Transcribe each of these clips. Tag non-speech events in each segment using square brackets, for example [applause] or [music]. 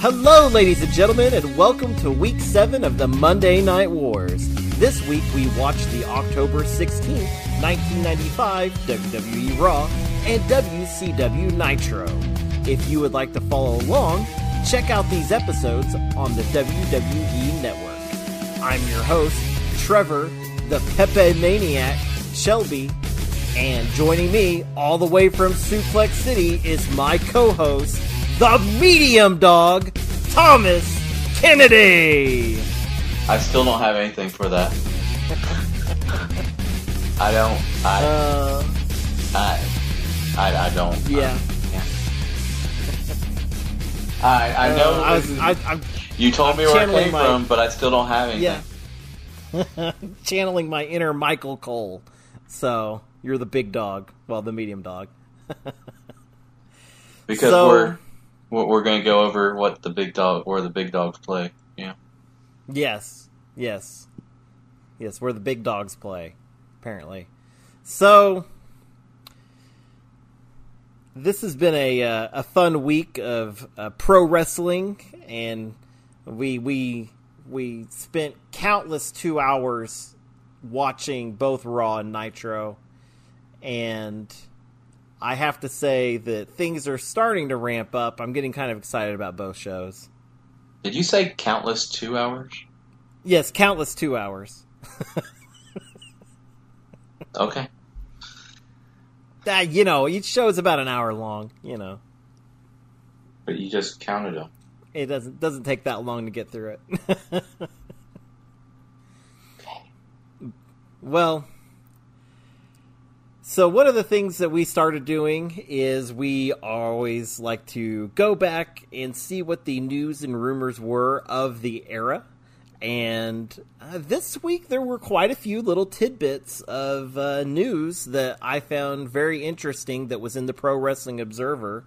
Hello, ladies and gentlemen, and welcome to week 7 of the Monday Night Wars. This week we watched the October 16th, 1995 WWE Raw and WCW Nitro. If you would like to follow along, check out these episodes on the WWE Network. I'm your host, Trevor, the Pepe Maniac, Shelby, and joining me all the way from Suplex City is my co host, the medium dog, Thomas Kennedy. I still don't have anything for that. I don't. I. Uh, I. I, I don't. yeah. yeah. I I know. Uh, I was, I, I'm you told me I'm where it channeling came my- from, but I still don't have anything. yeah. [laughs] channeling my inner Michael Cole. So you're the big dog, well, the medium dog. [laughs] Because So- we're we're, going to go over what the big dog where the big dogs play. Yeah. Yes, yes, yes. Where the big dogs play, apparently. So this has been a uh, a fun week of uh, pro wrestling, and we we we spent countless two hours watching both Raw and Nitro, and I have to say that things are starting to ramp up. I'm getting kind of excited about both shows. Did you say countless two hours? Yes, countless two hours. [laughs] Okay. Uh, you know, each show is about an hour long. You know, But you just counted them. it doesn't doesn't take that long to get through it. [laughs] Okay. Well, so one of the things that we started doing is we always like to go back and see what the news and rumors were of the era. And uh, this week there were quite a few little tidbits of uh, news that I found very interesting that was in the Pro Wrestling Observer.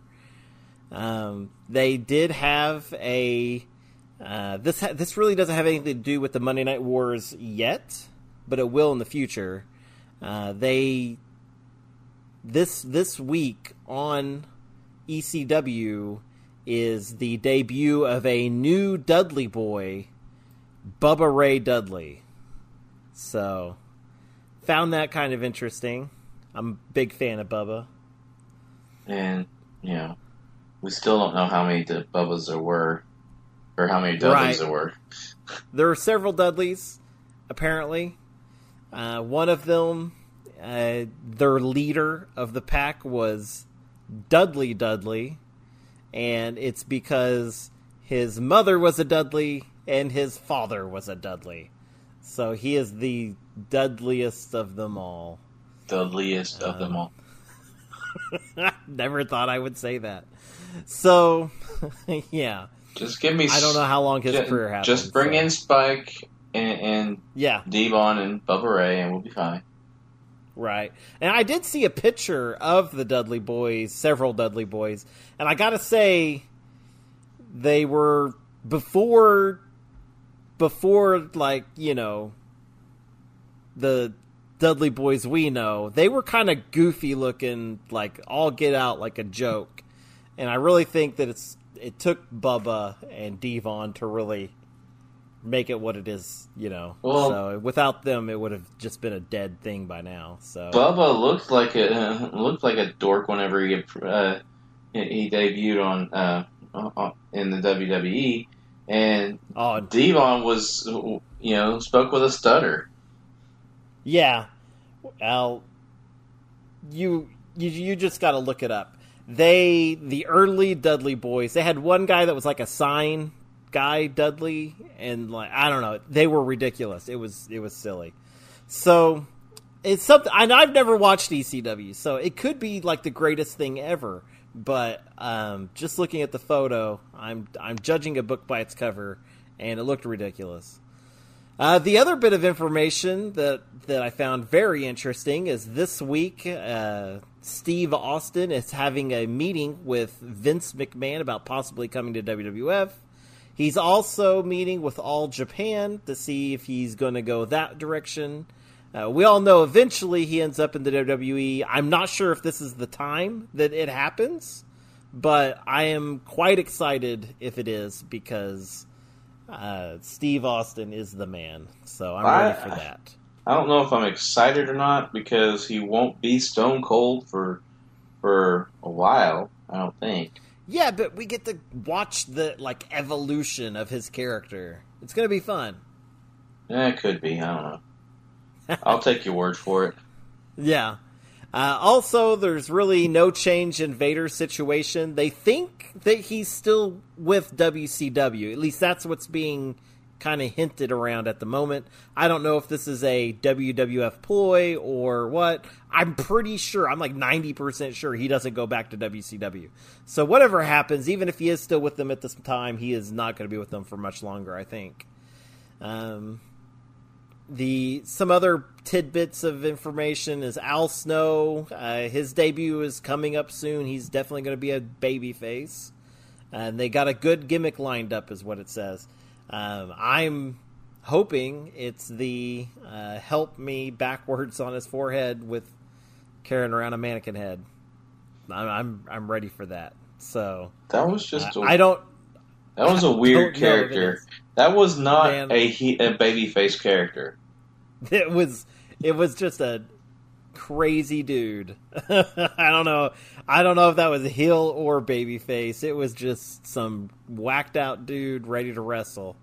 Um, they did have a uh, this ha- this really doesn't have anything to do with the Monday Night Wars yet, but it will in the future. Uh, they this this week on ECW is the debut of a new Dudley boy, Bubba Ray Dudley. So, found that kind of interesting. I'm a big fan of Bubba. And you know, we still don't know how many D- Bubbas there were, or how many Dudleys Right. there were. There are several Dudleys, apparently. Uh, one of them, uh, their leader of the pack was Dudley Dudley, and it's because his mother was a Dudley and his father was a Dudley. So he is the Dudleyest of them all. Dudleyest of them all. [laughs] Never thought I would say that. So, [laughs] yeah. Just give me. I don't know how long his ju- career happened. Just bring so- in Spike and, and Yeah. Devon and Bubba Ray, and we'll be fine. Right. And I did see a picture of the Dudley boys, several Dudley boys, and I got to say they were before before like, you know, the Dudley boys we know. They were kind of goofy looking, like all get out like a joke. And I really think that it's it took Bubba and Devon to really make it what it is, you know. Well- so without them, it would have just been a dead thing by now. So Bubba looked like a [laughs] looked like a dork whenever he uh, he debuted on uh, on- in the WWE, and oh Devon was you know spoke with a stutter. yeah, Al, you you you just got to look it up. They the early Dudley boys. They had one guy that was like a sign guy, Dudley, and like I don't know. They were ridiculous. It was it was silly. So it's something. And I've never watched ECW, so it could be like the greatest thing ever. But um, just looking at the photo, I'm I'm judging a book by its cover, and it looked ridiculous. Uh, the other bit of information that that I found very interesting is this week, uh, Steve Austin is having a meeting with Vince McMahon about possibly coming to WWF. He's also meeting with All Japan to see if he's going to go that direction. Uh, we all know eventually he ends up in the WWE. I'm not sure if this is the time that it happens, but I am quite excited if it is because uh, Steve Austin is the man. So I'm I- ready for that. I don't know if I'm excited or not because he won't be Stone Cold for for a while. I don't think. Yeah, but we get to watch the like evolution of his character. It's gonna be fun. Yeah, it could be. I don't know. I'll take your word for it. Yeah. Uh, also, there's really no change in Vader's situation. They think that he's still with WCW. At least that's what's being kind of hinted around at the moment. I don't know if this is a WWF ploy or what. I'm pretty sure, I'm like 90% sure he doesn't go back to WCW. So, whatever happens, even if he is still with them at this time, he is not going to be with them for much longer, I think. Um, the some other tidbits of information is Al Snow. Uh, his debut is coming up soon. He's definitely going to be a baby face, and they got a good gimmick lined up, is what it says. Um, I'm hoping it's the uh, help me backwards on his forehead with carrying around a mannequin head. I'm I'm, I'm ready for that. So That was just. uh, a I don't That was a weird know if it character. That was not Man. a he, a babyface character. [laughs] it was it was just a crazy dude. [laughs] I don't know. I don't know if that was heel or babyface. It was just some whacked out dude ready to wrestle,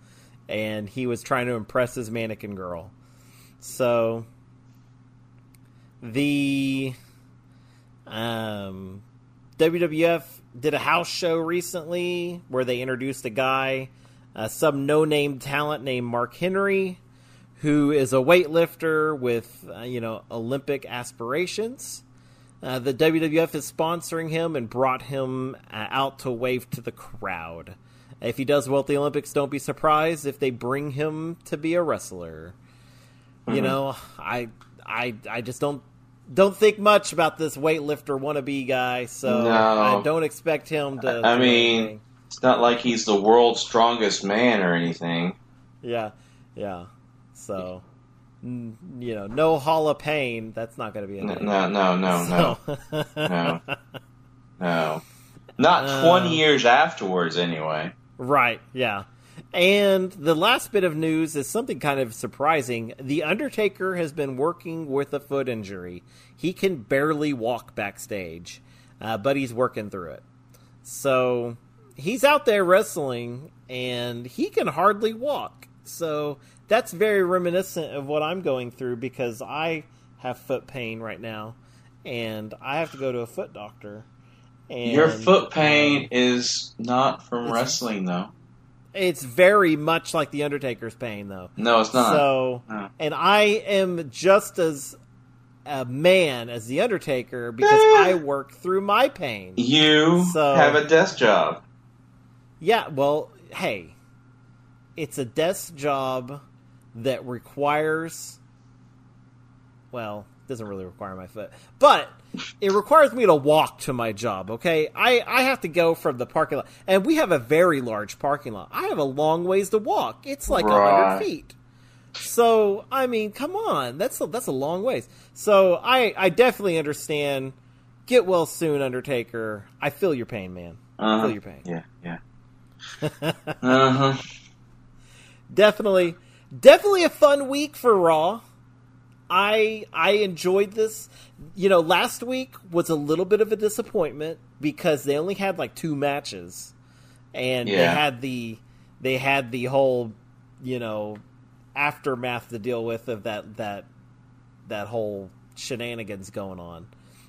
and he was trying to impress his mannequin girl. So the um, WWF did a house show recently where they introduced a guy, uh, some no name talent named Mark Henry, who is a weightlifter with uh, you know Olympic aspirations. Uh, the WWF is sponsoring him and brought him uh, out to wave to the crowd. If he does well at the Olympics, don't be surprised if they bring him to be a wrestler. You know, I I I just don't don't think much about this weightlifter wannabe guy, so No. I don't expect him to. I mean- anything. It's not like he's the world's strongest man or anything. yeah, yeah. So, you know, no Hall of Pain. That's not going to be a No, no, no, no, no, So- no. [laughs] no. Not Uh. 20 years afterwards, anyway. Right, yeah. And the last bit of news is something kind of surprising. The Undertaker has been working with a foot injury. He can barely walk backstage, uh, but he's working through it. So he's out there wrestling, and he can hardly walk. So that's very reminiscent of what I'm going through because I have foot pain right now, and I have to go to a foot doctor. And, Your foot pain um, is not from wrestling, though. it's very much like the Undertaker's pain, though. No, it's not. So, No. and I am just as a man as the Undertaker because Eh. I work through my pain. you So- have a desk job. Yeah, well, hey, it's a desk job that requires, well, doesn't really require my foot, but it requires me to walk to my job. Okay, I I have to go from the parking lot, and we have a very large parking lot. I have a long ways to walk. It's like a Right. hundred feet. So I mean, come on, that's a, that's a long ways. So I I definitely understand. Get well soon, Undertaker. I feel your pain, man. I Uh-huh. feel your pain. Yeah, yeah. [laughs] uh huh. definitely definitely a fun week for raw i i enjoyed this. You know last week was a little bit of a disappointment because they only had like two matches. And they had the they had the whole you know aftermath to deal with of that that that whole shenanigans going on.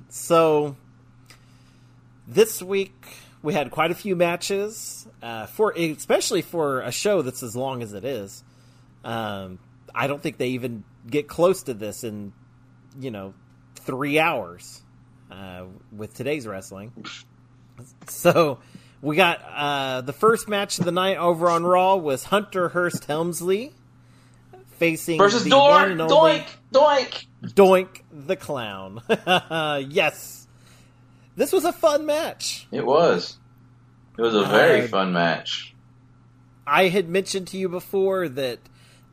So this week we had quite a few matches uh, for especially for a show that's as long as it is. Um, I don't think they even get close to this in you know three hours uh, with today's wrestling. [laughs] So we got uh, the first match of the night over on Raw was Hunter Hearst Helmsley facing Versus Doink, Doink, Doink. Doink the Clown. [laughs] yes, this was a fun match. It was. It was a very Uh, fun match. I had mentioned to you before that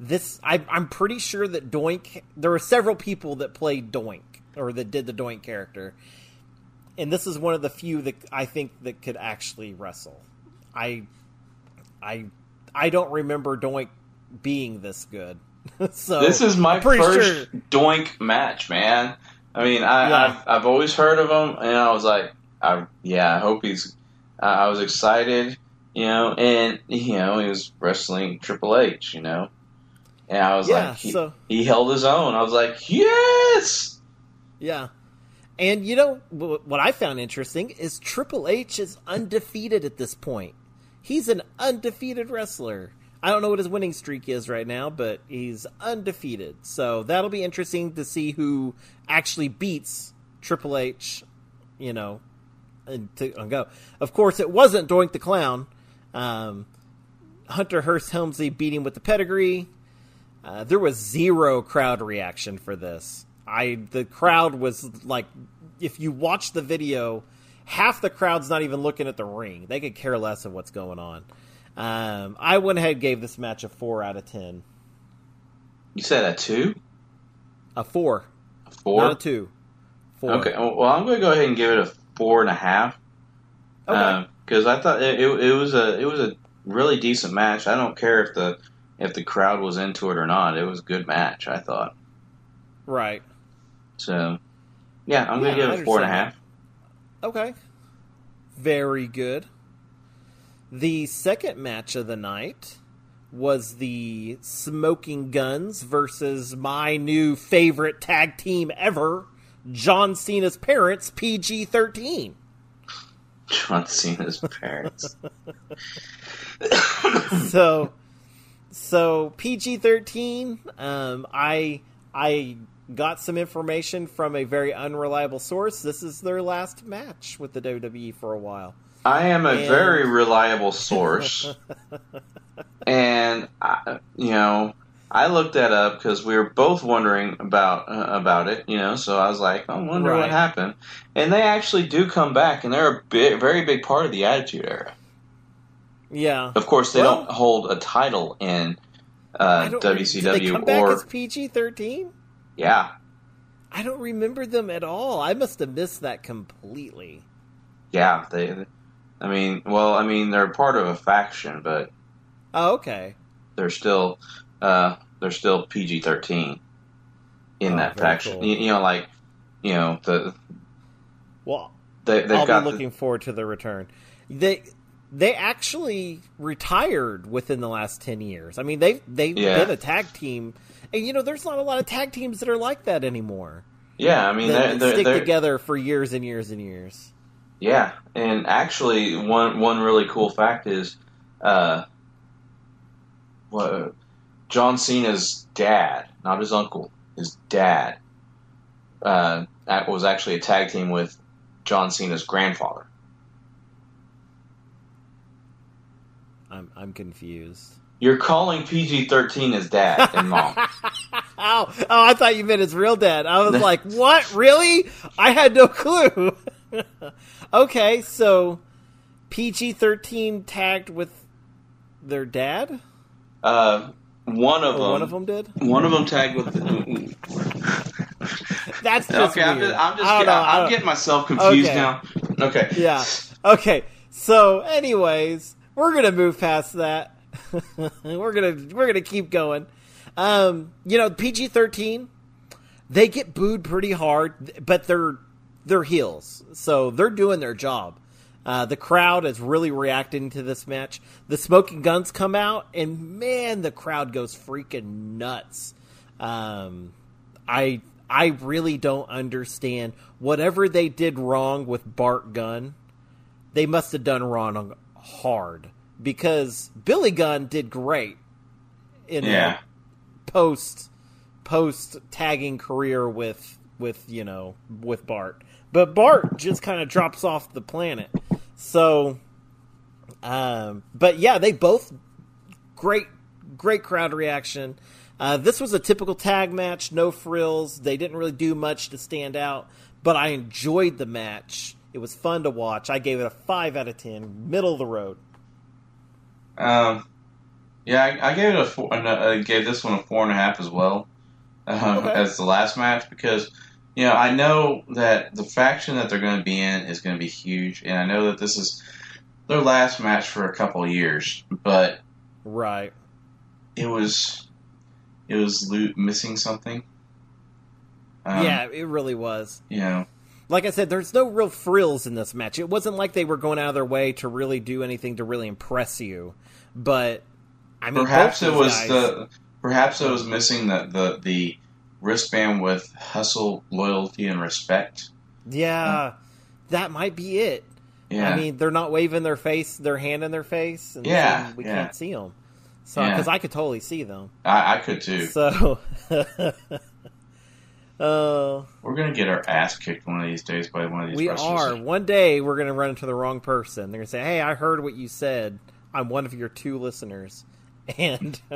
this I, I'm pretty sure that Doink. There were several people that played Doink or that did the Doink character, and this is one of the few that I think that could actually wrestle. I, I, I don't remember Doink being this good. [laughs] so this is my first sure- Doink match, man. I mean, I, Yeah. I've I've always heard of him, and I was like, I, yeah, I hope he's. Uh, I was excited, you know, and you know he was wrestling Triple H, you know, and I was Yeah, like, he, so- he held his own. I was like, yes, Yeah. And you know what I found interesting is Triple H is undefeated at this point. He's an undefeated wrestler. I don't know what his winning streak is right now, but he's undefeated. So that'll be interesting to see who actually beats Triple H, you know, and to go. Of course, it wasn't Doink the Clown. Um, Hunter Hearst Helmsley beating with the pedigree. Uh, there was zero crowd reaction for this. I the crowd was like, if you watch the video, half the crowd's not even looking at the ring. They could care less of what's going on. Um, I went ahead and gave this match a four out of ten. you said a two, A four, a four. not a two. Four. Okay, well, I'm going to go ahead and give it a four and a half. Okay. because I thought it, it, it was a it was a really decent match. I don't care if the if the crowd was into it or not. It was a good match. I thought right. so. Yeah, I'm Yeah, going to give it a four and a half. Okay. Very good. The second match of the night was the Smoking Gunns versus my new favorite tag team ever, John Cena's parents, PG 13. John Cena's parents. [laughs] so so PG thirteen. Um, I I got some information from a very unreliable source. This is their last match with the WWE for a while. I am a And- very reliable source, [laughs] and I, you know I looked that up because we were both wondering about uh, about it. You know, so I was like, I wonder Right. what happened. And they actually do come back, and they're a big, very big part of the Attitude Era. Yeah, Of course, they Well- don't hold a title in uh, WCW or PG thirteen? yeah, I don't remember them at all. I must have missed that completely. yeah. They, I mean, well, I mean, they're part of a faction, but Oh, okay. they're still uh, they're still PG thirteen in Oh, that faction. cool. You, you know, like you know the Well, they, they've I'll got be the- looking forward to the return. They they actually retired within the last ten years. I mean, they they've Yeah. been a tag team, and you know, there's not a lot of tag teams that are like that anymore. yeah. I mean, they're, stick they're- together for years and years and years. Yeah, and actually, one one really cool fact is, uh, what John Cena's dad, not his uncle, his dad, uh, was actually a tag team with John Cena's grandfather. I'm I'm confused. You're calling PG thirteen his dad and mom. [laughs] Oh, oh! I thought you meant his real dad. I was [laughs] like, "What? Really? I had no clue." [laughs] okay, so PG thirteen tagged with their dad. Uh, one of Or them. one of them did. One of them tagged with. That's just okay, I'm just, I'm, just I don't know, I'm getting myself confused Okay. now. Okay. Yeah. Okay. So, anyways, we're gonna move past that. [laughs] we're gonna we're gonna keep going. Um, you know, PG thirteen, they get booed pretty hard, but they're they're heels, so they're doing their job. Uh, the crowd is really reacting to this match. The smoking Gunns come out, and man, the crowd goes freaking nuts. Um, I I really don't understand whatever they did wrong with Bart Gunn. They must have done wrong hard because Billy Gunn did great in Yeah. post post tagging career with with you know with Bart, but Bart just kind of drops off the planet. So, um, but yeah, they both great great crowd reaction. Uh, this was a typical tag match, no frills. They didn't really do much to stand out, but I enjoyed the match. It was fun to watch. I gave it a five out of ten, middle of the road. Um, yeah, I, I gave it a four. I gave this one a four and a half as well uh, [laughs] Okay. as the last match because you know, I know that the faction that they're going to be in is going to be huge, and I know that this is their last match for a couple of years, but right, it was it was lo- missing something. Um, yeah, it really was. you know, Like I said, there's no real frills in this match. It wasn't like they were going out of their way to really do anything to really impress you. But I mean, perhaps it was guys- the perhaps it was missing the, the the wristband with hustle, loyalty, and respect. yeah, that might be it. Yeah, I mean, they're not waving their face, their hand in their face, and Yeah, we yeah. can't see them. So, Yeah. because I could totally see them. I, I could too. So, [laughs] uh, We're gonna get our ass kicked one of these days by one of these we wrestlers. are. One day, we're going to run into the wrong person. They're going to say, "Hey, I heard what you said. I'm one of your two listeners," [laughs] and [laughs]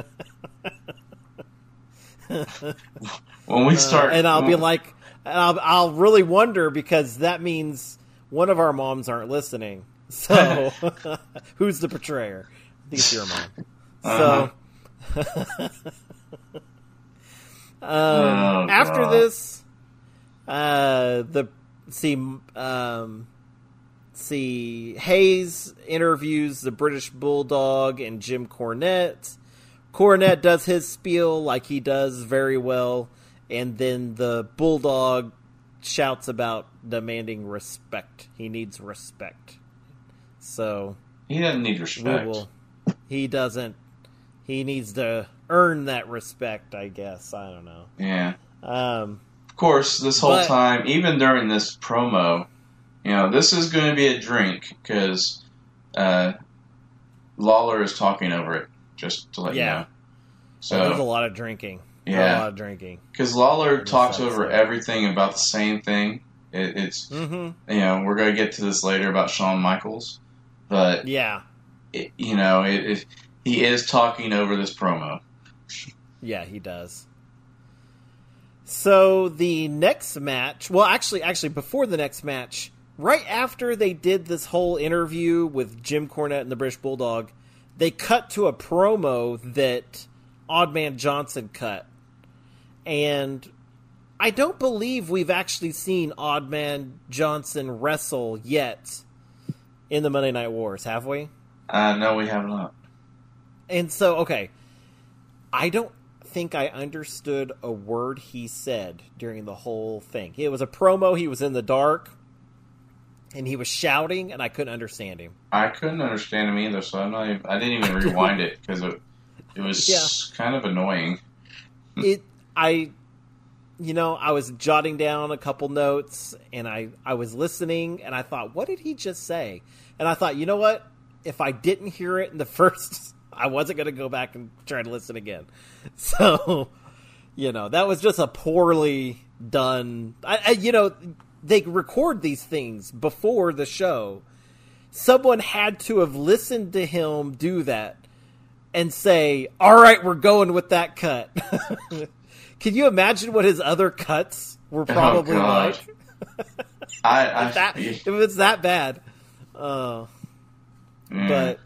When we start, Uh, and I'll be like, and I'll I'll really wonder because that means one of our moms aren't listening. [laughs] So, who's the betrayer? I think it's your mom. So, um, Oh, after this, uh, the see um, see Hayes interviews the British Bulldog and Jim Cornette. Cornette does his spiel like he does very well, and then the Bulldog shouts about demanding respect. He needs respect. So he doesn't need respect. will. He doesn't. He needs to earn that respect. I guess I don't know. Yeah. Um, Of course, this whole But- time, even during this promo, you know, this is going to be a drink because uh, Lawler is talking over it. Just to let Yeah. you know. so there's a lot of drinking. Yeah. a lot of drinking. because Lawler talks over episode. everything about the same thing. It, it's Mm-hmm. you know we're going to get to this later about Shawn Michaels, but Yeah, it, you know it, it, he is talking over this promo. Yeah, he does. So the next match, well, actually, actually, before the next match, right after they did this whole interview with Jim Cornette and the British Bulldog, they cut to a promo that Ahmed Johnson cut, and I don't believe we've actually seen Ahmed Johnson wrestle yet in the Monday Night Wars, have we? Uh, no, we have not. And so, okay, I don't think I understood a word he said during the whole thing. It was a promo. He was in the dark, and he was shouting, and I couldn't understand him. I couldn't understand him either, so I'm not. Even, I didn't even [laughs] rewind it because it, it was Yeah. kind of annoying. [laughs] It, I, you know, I was jotting down a couple notes, and I, I was listening, and I thought, what did he just say? And I thought, you know what? If I didn't hear it in the [laughs] first, I wasn't going to go back and try to listen again. [laughs] So, you know, that was just a poorly done. I, I, you know, they record these things before the show. Someone had to have listened to him do that and say, "All right, we're going with that cut." [laughs] Can you imagine what his other cuts were probably God. like? [laughs] I, I That if it's that bad. Uh, yeah. but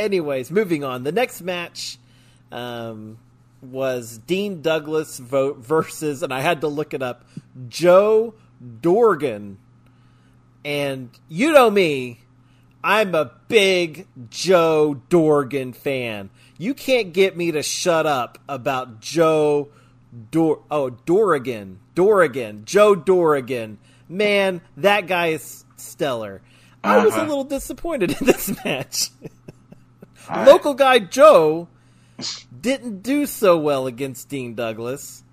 anyways, moving on. The next match um, was Dean Douglas vote versus, and I had to look it up, Joe Dorgan. And you know me, I'm a big Joe Dorgan fan. You can't get me to shut up about Joe Dor oh Dorgan. Dorgan. Joe Dorgan. Man, that guy is stellar. I was a Uh-huh. little disappointed in this [laughs] match. Local guy Joe didn't do so well against Dean Douglas.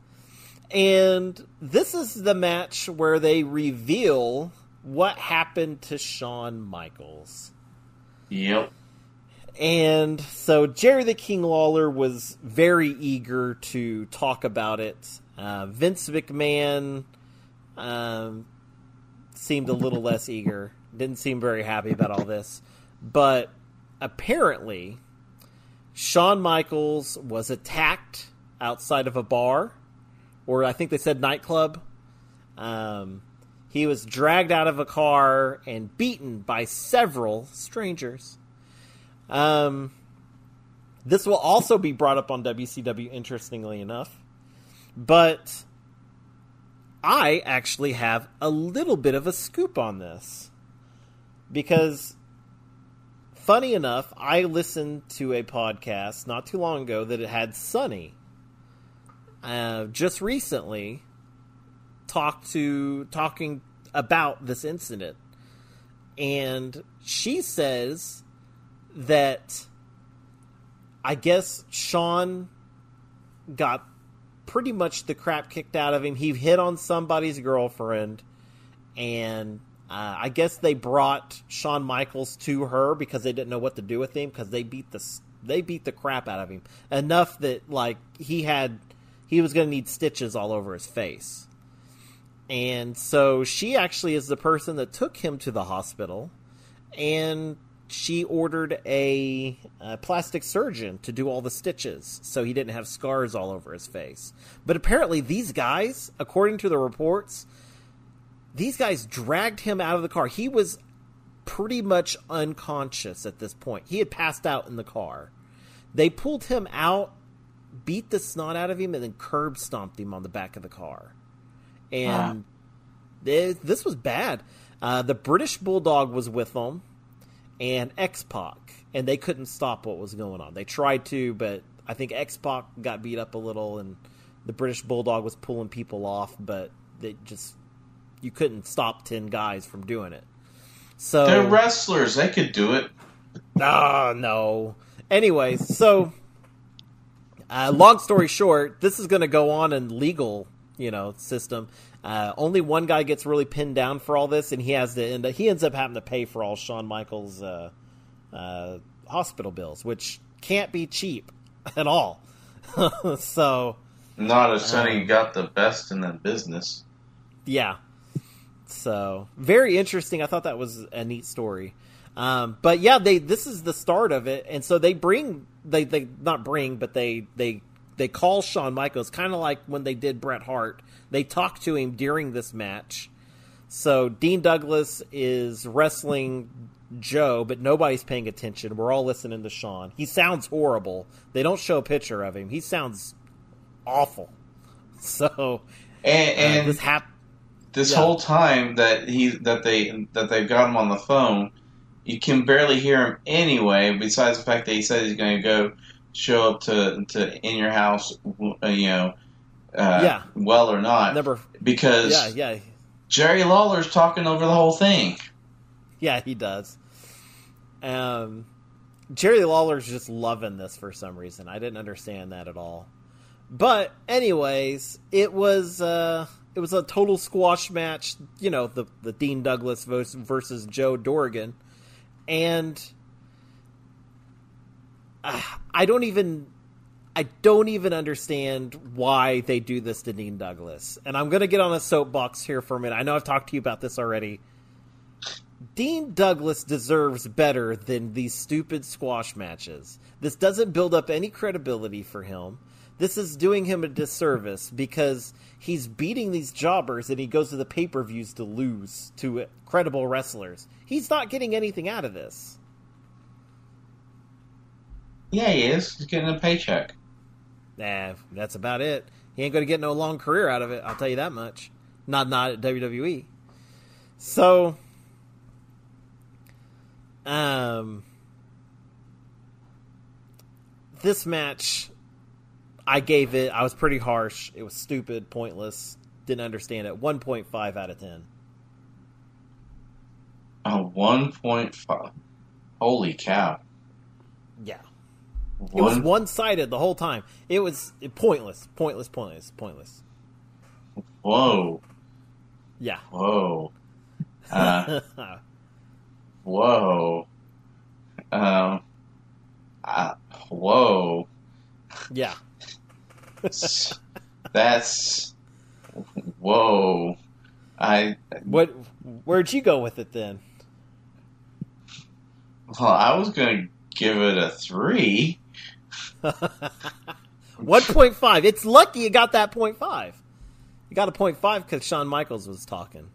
And this is the match where they reveal what happened to Shawn Michaels. Yep. And so Jerry the King Lawler was very eager to talk about it. Uh, Vince McMahon um, seemed a little less eager. Didn't seem very happy about all this. But apparently, Shawn Michaels was attacked outside of a bar, or I think they said nightclub. Um, he was dragged out of a car and beaten by several strangers. Um, this will also be brought up on WCW, interestingly enough. But I actually have a little bit of a scoop on this because funny enough, I listened to a podcast not too long ago that it had Sunny. Uh, just recently, talked to talking about this incident, and she says that I guess Shawn got pretty much the crap kicked out of him. He hit on somebody's girlfriend, and uh, I guess they brought Shawn Michaels to her because they didn't know what to do with him because they beat the they beat the crap out of him enough that like he had he was going to need stitches all over his face. And so she actually is the person that took him to the hospital and she ordered a, a, plastic surgeon to do all the stitches so he didn't have scars all over his face. But apparently, these guys, according to the reports, these guys dragged him out of the car. He was pretty much unconscious at this point. He had passed out in the car. They pulled him out, beat the snot out of him, and then curb stomped him on the back of the car. And this was bad. Uh, the British Bulldog was with them and X Pac, and they couldn't stop what was going on. They tried to, but I think X Pac got beat up a little, and the British Bulldog was pulling people off, but they just you couldn't stop ten guys from doing it. So they're wrestlers; they could do it. Ah, no. Anyways, so uh, long story short, this is going to go on in legal, you know, system. Uh, only one guy gets really pinned down for all this, and he has to end. Up, he ends up having to pay for all Shawn Michaels' uh, uh, hospital bills, which can't be cheap [laughs] at all. [laughs] so, not as Sunny um, got the best in the business. Yeah. So very interesting. I thought that was a neat story. Um, but yeah, they this is the start of it, and so they bring they they not bring, but they they they call Shawn Michaels kind of like when they did Bret Hart they talk to him during this match. So Dean Douglas is wrestling Joe, but nobody's paying attention. We're all listening to Shawn. He sounds horrible. They don't show a picture of him. He sounds awful. [laughs] So and, and uh, this hap- this yeah. whole time that he that they that they've got him on the phone, you can barely hear him anyway. Besides the fact that he said he's going to go show up to to in your house, you know, uh, yeah. well or not. Never because yeah, yeah. Jerry Lawler's talking over the whole thing. Yeah, he does. Um, Jerry Lawler's just loving this for some reason. I didn't understand that at all. But anyways, it was uh, it was a total squash match. You know, the the Dean Douglas versus Joe Dorgan, and uh, I don't even I don't even understand why they do this to Dean Douglas. And I'm going to get on a soapbox here for a minute. I know I've talked to you about this already. Dean Douglas deserves better than these stupid squash matches. This doesn't build up any credibility for him. This is doing him a disservice because he's beating these jobbers and he goes to the pay per views to lose to credible wrestlers. He's not getting anything out of this. Yeah, he is. He's getting a paycheck. Nah, that's about it. He ain't going to get no long career out of it. I'll tell you that much. Not not at WWE. So, um, this match, I gave it. I was pretty harsh. It was stupid, pointless. Didn't understand it. One point five out of ten. A one point five. Holy cow! Yeah. It was one sided the whole time. It was pointless, pointless, pointless, pointless. Whoa. Yeah. Whoa. [laughs] Uh, whoa. Um. Uh, whoa. Yeah. [laughs] That's. Whoa. I. What? Where'd you go with it then? Well, I was gonna give it a three. [laughs] 1.5. It's lucky you got that 0.5. You got a 0.5 because Shawn Michaels was talking.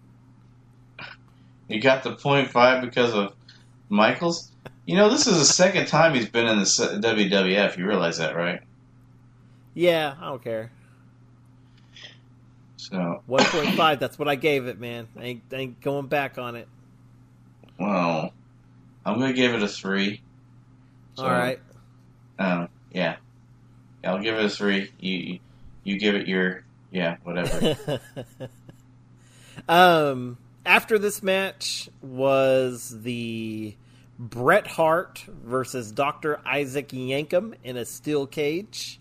You got the 0.5 because of Michaels? You know, this is the second time he's been in the WWF. You realize that, right? Yeah, I don't care. So one point five. That's what I gave it, man. I ain't, I ain't going back on it. Well, I'm gonna give it a three. So, All right. Um. Yeah. I'll give it a three. You you give it your yeah whatever. [laughs] um. After this match was the Bret Hart versus Dr. Isaac Yankem in a steel cage.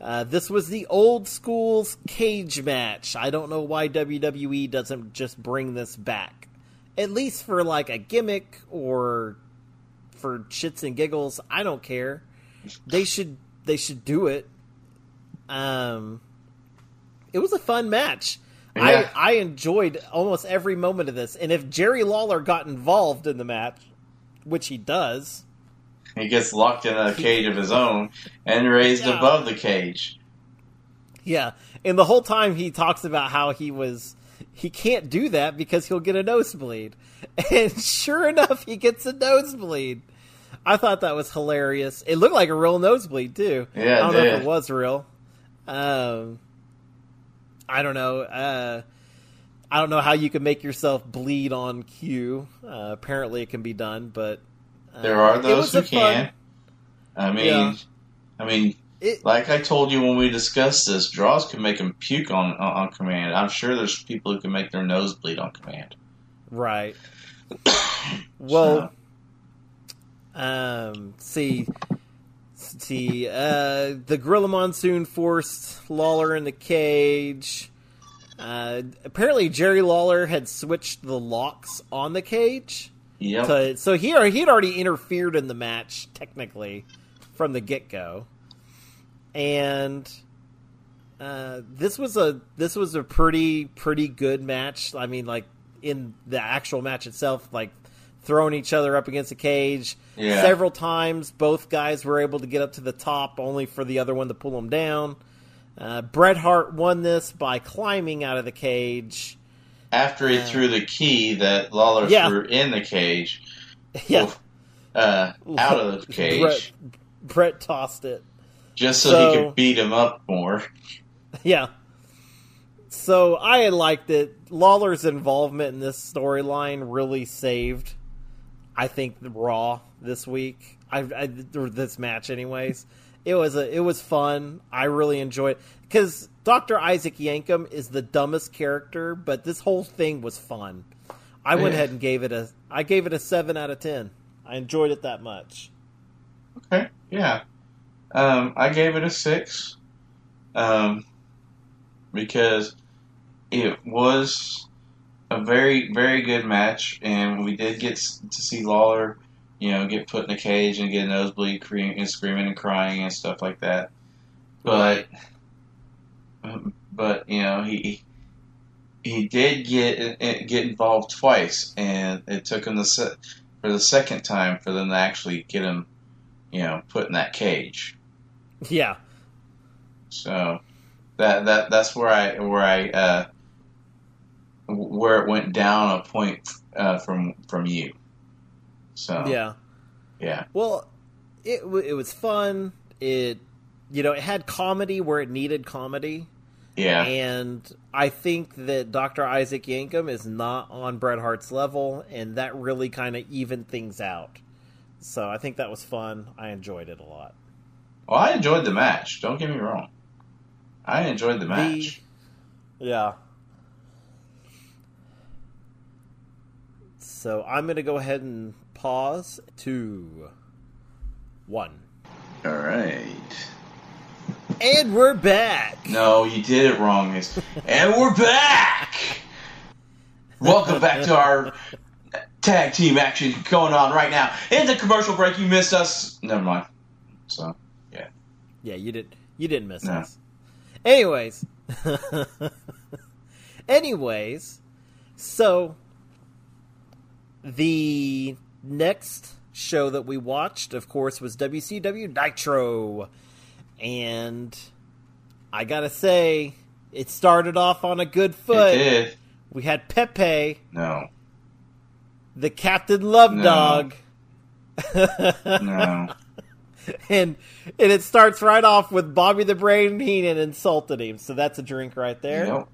Uh, this was the old school's cage match. I don't know why WWE doesn't just bring this back. At least for like a gimmick or for shits and giggles. I don't care. They should they should do it. Um it was a fun match. Yeah. I I enjoyed almost every moment of this. And if Jerry Lawler got involved in the match, which he does, he gets locked in a cage of his own and raised yeah. above the cage. Yeah, and the whole time he talks about how he was he can't do that because he'll get a nosebleed. [laughs] And sure enough, he gets a nosebleed. I thought that was hilarious. It looked like a real nosebleed too. Yeah, I don't know if it was real. Um, I don't know. Uh, I don't know how you can make yourself bleed on cue. Uh, apparently, it can be done, but there are those who can. I mean, yeah. I mean, it, like I told you when we discussed this, draws can make them puke on, on, on command. I'm sure there's people who can make their nose bleed on command. Right. [coughs] well, so. um, see, see, uh, the Gorilla Monsoon forced Lawler in the cage. Uh, apparently, Jerry Lawler had switched the locks on the cage. Yeah. So he he had already interfered in the match technically from the get go, and uh, this was a this was a pretty pretty good match. I mean, like in the actual match itself, like throwing each other up against the cage yeah. several times. Both guys were able to get up to the top, only for the other one to pull them down. Uh, Bret Hart won this by climbing out of the cage after he threw the key that Lawler yeah. threw in the cage, [laughs] yeah, uh, out of the [laughs] cage. Brett, Bret tossed it just so, so, he could beat him up more. [laughs] Yeah. So I liked it. Lawler's involvement in this storyline really saved, I think, the Raw this week. I, I or this match, anyways. It was a it was fun. I really enjoyed because Doctor Isaac Yankem is the dumbest character, but this whole thing was fun. I went ahead and gave it a I gave it a seven out of ten. I enjoyed it that much. Okay, yeah, um, I gave it a six, um, because it was a very very good match, and we did get to see Lawler you know, get put in a cage and get a nosebleed, and screaming and crying and stuff like that. But, but you know, he he did get get involved twice, and it took him the se- for the second time for them to actually get him, you know, put in that cage. Yeah. So that that that's where I where I uh, where it went down a point uh, from from you. So yeah, yeah. Well, it it was fun. It you know it had comedy where it needed comedy. Yeah. And I think that Dr. Isaac Yankem is not on Bret Hart's level, and that really kind of evened things out. So I think that was fun. I enjoyed it a lot. Well, I enjoyed the match. Don't get me wrong. I enjoyed the match. The, yeah. So I'm going to go ahead and pause. Two, one. All right. And we're back. No, you did it wrong. and we're back. Welcome back to our tag team action going on right now. In the commercial break, you missed us. Never mind. So, yeah. Yeah, you did. You didn't miss no. us. Anyways. [laughs] Anyways, so the next show that we watched, of course, was WCW Nitro. And I gotta say, it started off on a good foot. We had Pepe. No. The Captain Love no. Dog. no. [laughs] And and it starts right off with Bobby the Brain Heenan insulted him. So that's a drink right there. Yep.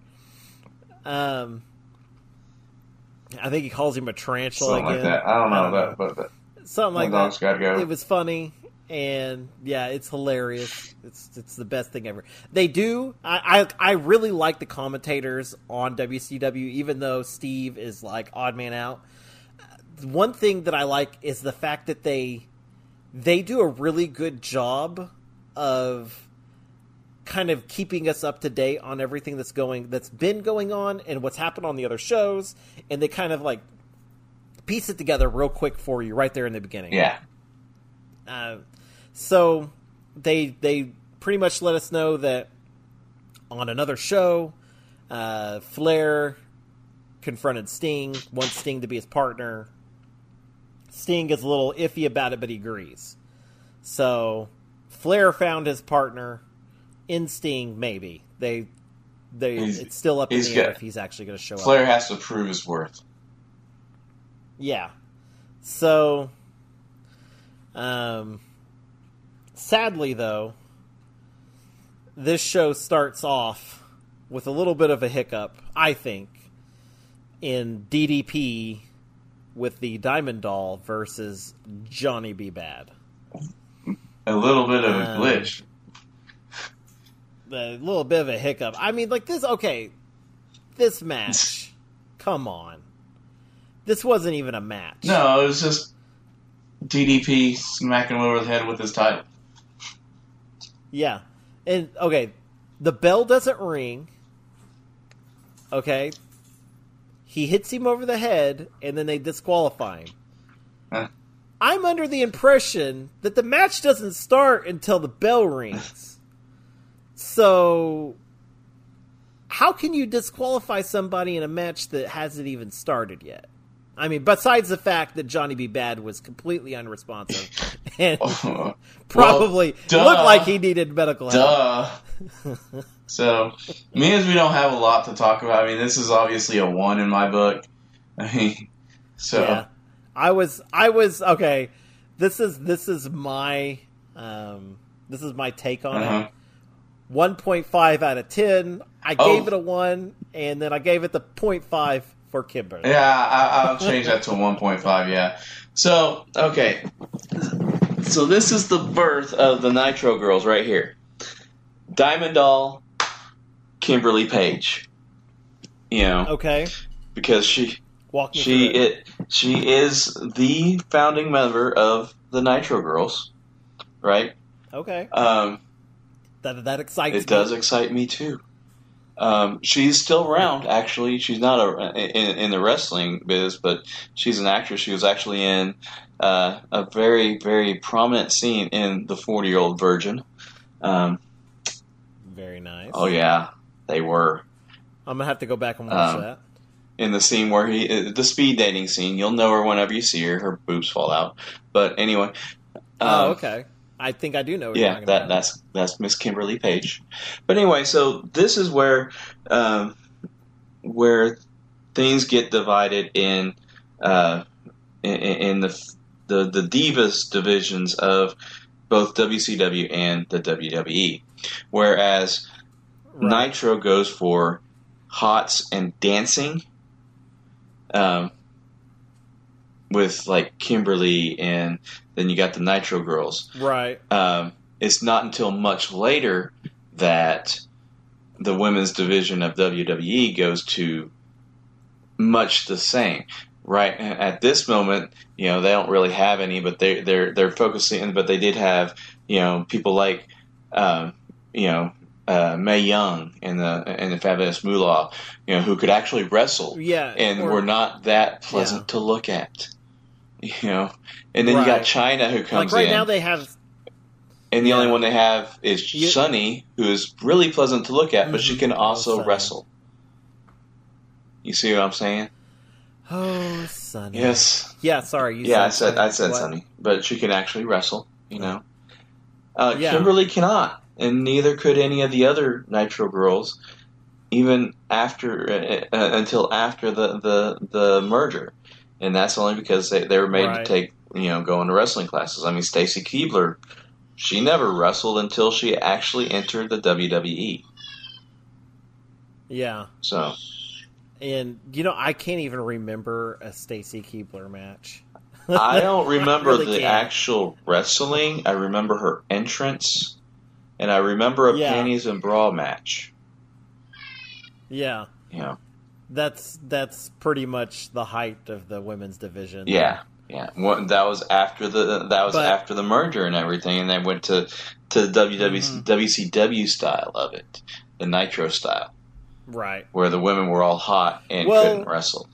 Um, I think he calls him a tarantula Something again. like that. I don't know, I don't that, but, but Something like that. gotta go. It was funny, and yeah, it's hilarious. It's it's the best thing ever. They do. I I, I really like the commentators on WCW, even though Steve is like odd man out. One thing that I like is the fact that they they do a really good job of kind of keeping us up to date on everything that's going that's been going on and what's happened on the other shows. And they kind of like piece it together real quick for you right there in the beginning. Yeah, uh, so they they pretty much let us know that on another show uh, flair confronted sting wants sting to be his partner. Sting is a little iffy about it but he agrees. So flair found his partner in Sting, maybe they they He's- it's still up in the air got- if he's actually going to show up. Flair has to prove his worth. Yeah. So, um, sadly though, this show starts off with a little bit of a hiccup. I think in DDP with the Diamond Doll versus Johnny B. Badd. A little bit of a Um, glitch. A little bit of a hiccup. I mean, like this. Okay, this match. [laughs] come on, this wasn't even a match. No, it was just DDP smacking him over the head with his title. Yeah, and okay, the bell doesn't ring. Okay, he hits him over the head, and then they disqualify him. Huh. I'm under the impression that the match doesn't start until the bell rings. So, how can you disqualify somebody in a match that hasn't even started yet? I mean, besides the fact that Johnny B. Badd was completely unresponsive [laughs] and probably duh. looked like he needed medical help. Duh. so, means we don't have a lot to talk about. I mean, this is obviously a one in my book. [laughs] I mean, so Yeah. I was I was okay. This is this is my um this is my take on uh-huh. it. One point five out of ten. I Oh. gave it a one, and then I gave it the 0.5 for Kimberly. Yeah, I, I'll change that to 1.5. Yeah. So, okay. So this is the birth of the Nitro Girls right here. Diamond Doll, Kimberly Page. You know, Okay, because she walk she it. it she is the founding member of the Nitro Girls, right? Okay, Um, that that excites it me. does excite me too. Um, she's still around. Actually, she's not a, in, in the wrestling biz, but she's an actress. She was actually in uh, a very, very prominent scene in the Forty Year Old Virgin. Um, Very nice. oh yeah, they were I'm gonna have to go back and watch Um, that. in the scene where he uh, the speed dating scene. You'll know her whenever you see her. Her boobs fall out. But anyway, oh, um, okay. I think I do know. Yeah, that about. that's that's Miss Kimberly Page. But anyway, so this is where um, where things get divided in uh, in, in the, the the divas divisions of both WCW and the WWE. Whereas Right. Nitro goes for hots and dancing. Um, with like Kimberly and then you got the Nitro girls right. um, it's not until much later that the women's division of WWE goes to much the same. Right at this moment, you know they don't really have any, but they they're they're focusing. But they did have you know people like um, you know uh, Mae Young and the and the Fabulous Moolah, you know who could actually wrestle Yeah, and or- were not that pleasant Yeah. to look at. You know, and then you got Chyna who comes like right in. now they have And the Yeah. only one they have is You- Sunny, who is really pleasant to look at, but she Mhm. can Oh, also Sunny. wrestle. You see what I'm saying? oh Sunny. Yes. Yeah. Sorry. You yeah, I said I said what? Sunny, but she can actually wrestle. You know, uh, Yeah. Kimberly cannot, and neither could any of the other Nitro girls, even after uh, uh, until after the, the the merger, and that's only because they they were made Right. to take you know go into wrestling classes. I mean, Stacy Keibler, she never wrestled until she actually entered the WWE. Yeah. So And you know, I can't even remember a Stacy Keibler match. [laughs] I don't remember really the can't. actual wrestling. I remember her entrance, and I remember a yeah. panties and bra match. Yeah. Yeah. That's that's pretty much the height of the women's division. Yeah. Yeah, well, that was after the that was but, after the merger and everything, and they went to to the WW, mm-hmm. WCW style of it, the Nitro style, right? Where the women were all hot and well, couldn't wrestle.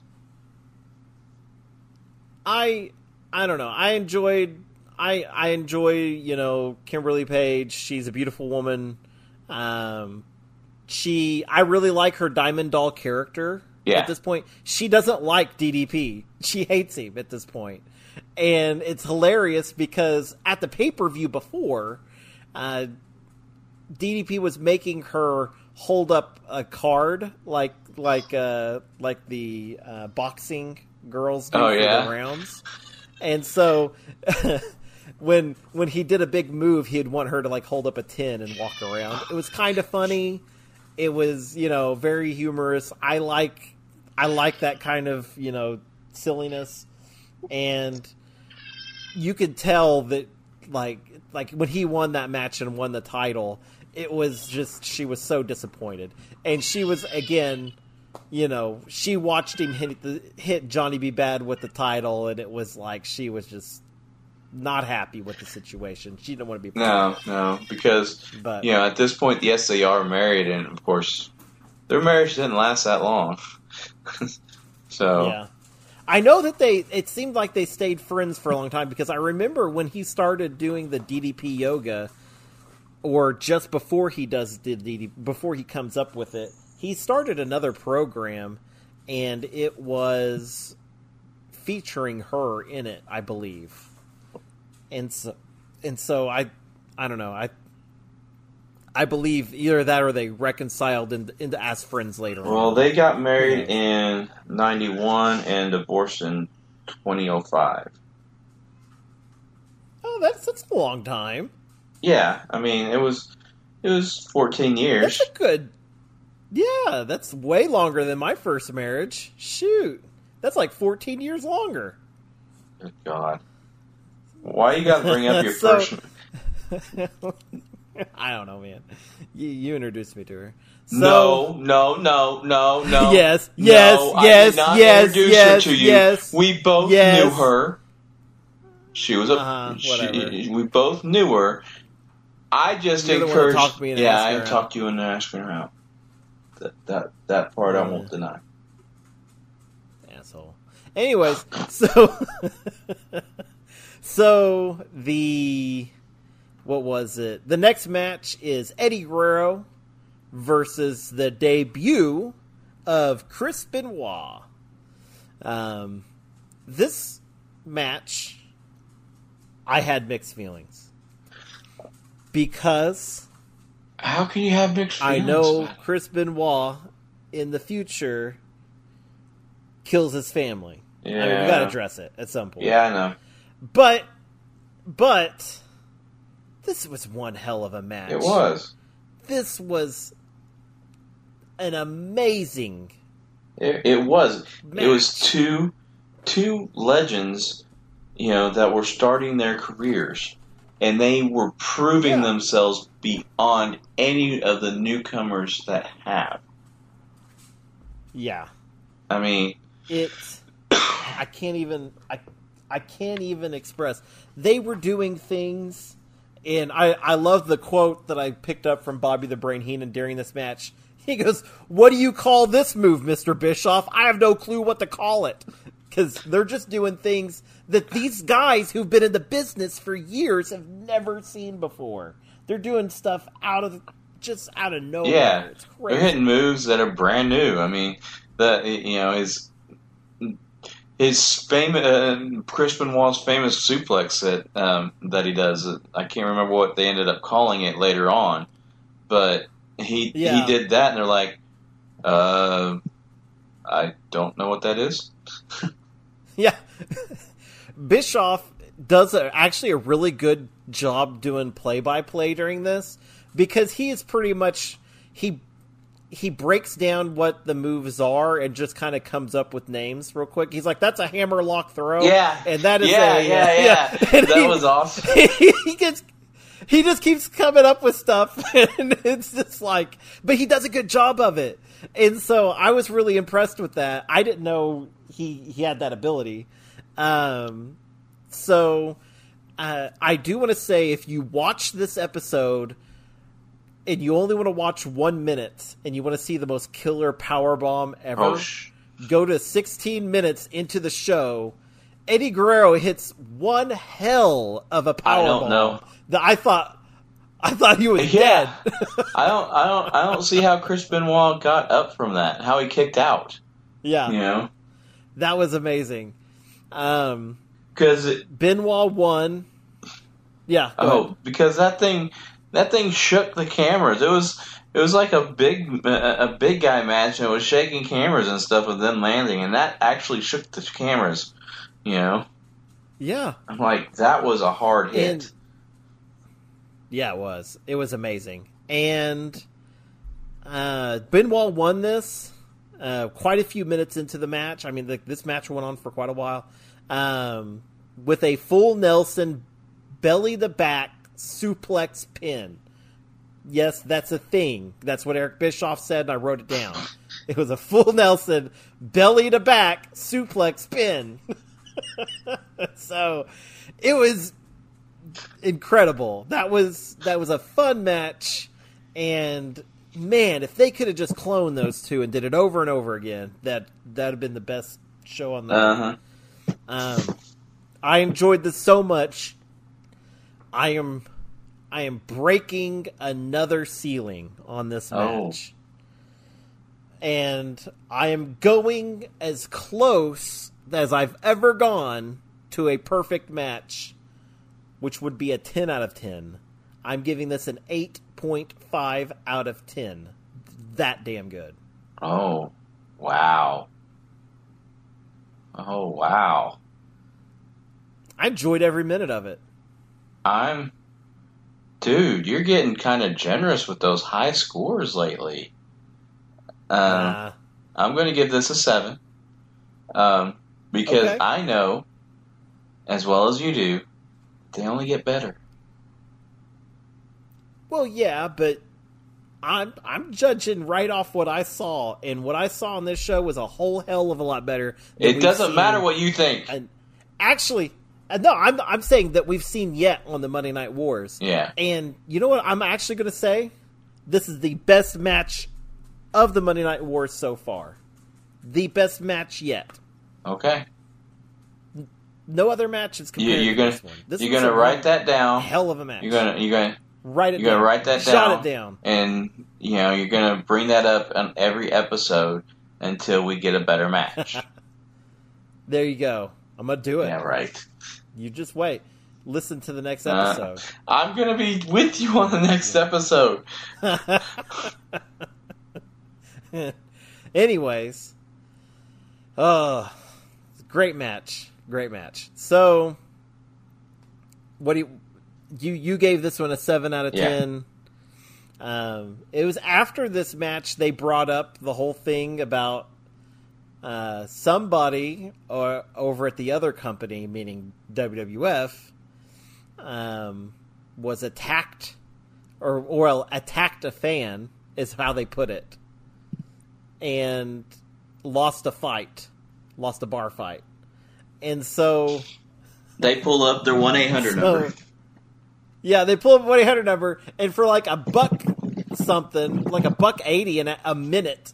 I I don't know. I enjoyed I I enjoy you know Kimberly Page. She's a beautiful woman. Um, she I really like her Diamond Doll character. Yeah. At this point, she doesn't like DDP. [laughs] She hates him at this point, and it's hilarious because at the pay per view before, uh, DDP was making her hold up a card like like uh like the uh, boxing girls do oh, yeah? the rounds and so [laughs] when when he did a big move, he'd want her to like hold up a tin and walk around. It was kind of funny. It was you know very humorous. I like I like that kind of you know silliness, and you could tell that like like when he won that match and won the title, it was just she was so disappointed, and she was again you know, she watched him hit, the, hit Johnny B. Badd with the title, and it was like she was just not happy with the situation. She didn't want to be. No, no, because but, you know at this point, yes, they are married, and of course, their marriage didn't last that long. [laughs] so yeah, I know that they. It seemed like they stayed friends for a long time because I remember when he started doing the DDP yoga, or just before he does the DDP, before he comes up with it he started another program, and it was featuring her in it, I believe. And so, and so I, I don't know. I, I believe either that or they reconciled into, into as friends later. Well, on. they got married in '91 and divorced in 2005. Oh, that's that's a long time. Yeah, I mean it was it was 14 years. That's a good yeah, that's way longer than my first marriage. Shoot, that's like 14 years longer. Good God. Why you got to bring up your [laughs] so? [laughs] I don't know, man. You, you introduced me to her. So, no, no, no, no, no. yes, [laughs] yes, no, yes, yes, yes, to you. yes. We both yes. knew her. She was a. Uh-huh, she, we both knew her. I just You're encouraged. yeah, I talked you into asking her out. That that that part I won't deny. Asshole. Anyways, so so the what was it? The next match is Eddie Guerrero versus the debut of Chris Benoit. Um, this match, I had mixed feelings because how can you have mixed feelings? I know Chris Benoit in the future kills his family. Yeah. I mean, we got to address it at some point. Yeah, I know. But, but, this was one hell of a match. It was. This was an amazing. It, it was. Match. It was two, two legends, you know, that were starting their careers and they were proving yeah. themselves beyond any of the newcomers that have. Yeah. I mean, it's I can't even I I can't even express. They were doing things and I I love the quote that I picked up from Bobby the Brain Heenan during this match. He goes, "What do you call this move, Mr. Bischoff? I have no clue what to call it." because they're just doing things that these guys who've been in the business for years have never seen before. They're doing stuff out of just out of nowhere. Yeah, they're hitting moves that are brand new. I mean, the you know his his famous uh, Chris Benoit's famous suplex that um, that he does. I can't remember what they ended up calling it later on, but he yeah. he did that, and they're like, uh, I don't know what that is. [laughs] Yeah. [laughs] Bischoff does a, actually a really good job doing play by play during this because he is pretty much he he breaks down what the moves are and just kind of comes up with names real quick. He's like, "That's a hammer lock throw." Yeah, and that is yeah, a, yeah, yeah. yeah. [laughs] that he, was awesome. [laughs] he gets he just keeps coming up with stuff, [laughs] and it's just like, but he does a good job of it, and so I was really impressed with that. I didn't know he he had that ability, um, so uh, I do want to say if you watch this episode and you only want to watch one minute and you want to see the most killer power bomb ever, oh, sh- go to 16 minutes into the show. Eddie Guerrero hits one hell of a power I don't bomb know. that I thought I thought he was [laughs] Yeah. dead. [laughs] I don't, I don't, I don't see how Chris Benoit got up from that. How he kicked out. yeah, You know, that was amazing. Um, because Benoit won. Yeah. oh, ahead. because that thing, that thing shook the cameras. It was, it was like a big, a big guy match, and it was shaking cameras and stuff with them landing, and that actually shook the cameras. You know, Yeah. I'm like, that was a hard hit. And yeah, it was. It was amazing. And uh, Benoit won this uh, quite a few minutes into the match. I mean, the, this match went on for quite a while um, with a full Nelson belly the back suplex pin. Yes, that's a thing. That's what Eric Bischoff said, and I wrote it down. It was a full Nelson belly to back suplex pin. [laughs] so it was incredible. That was that was a fun match, and man, if they could have just cloned those two and did it over and over again, that that'd have been the best show on the. Uh huh. Um, I enjoyed this so much. I am, I am breaking another ceiling on this Oh. match, and I am going as close as I've ever gone to a perfect match, which would be a ten out of ten. I'm giving this an eight point five out of ten. That damn good. Oh, wow. Oh, wow. I enjoyed every minute of it. I'm. Dude, you're getting kind of generous with those high scores lately. Um, Uh, I'm going to give this a 7. Um, because Okay. I know, as well as you do, they only get better. Well, yeah, but I'm I'm judging right off what I saw, and what I saw on this show was a whole hell of a lot better. than It doesn't matter what you think. And actually, Uh, no, I'm I'm saying that we've seen yet on the Monday Night Wars. Yeah. And you know what? I'm actually going to say this is the best match of the Monday Night Wars so far. The best match yet. Okay. No other match is You, compared you're gonna this one. This you're gonna write that down. hell of a match. You're gonna you're gonna write it. you're gonna down. write that down. it down. and you know you're gonna bring that up on every episode until we get a better match. [laughs] There you go. I'm gonna do it. yeah, right. You just wait. Listen to the next Uh, episode. I'm gonna be with you on the next episode. [laughs] Anyways, oh, great match, great match. So, what do you you you gave this one a seven out of Yeah. ten? Um, it was after this match they brought up the whole thing about uh, somebody or over at the other company, meaning WWF, um, was attacked or well, attacked a fan is how they put it, and lost a fight, lost a bar fight, and so They pull up their one eight hundred number. Yeah, they pull up one eight hundred number, and for like a buck something, like a buck eighty in a, a minute,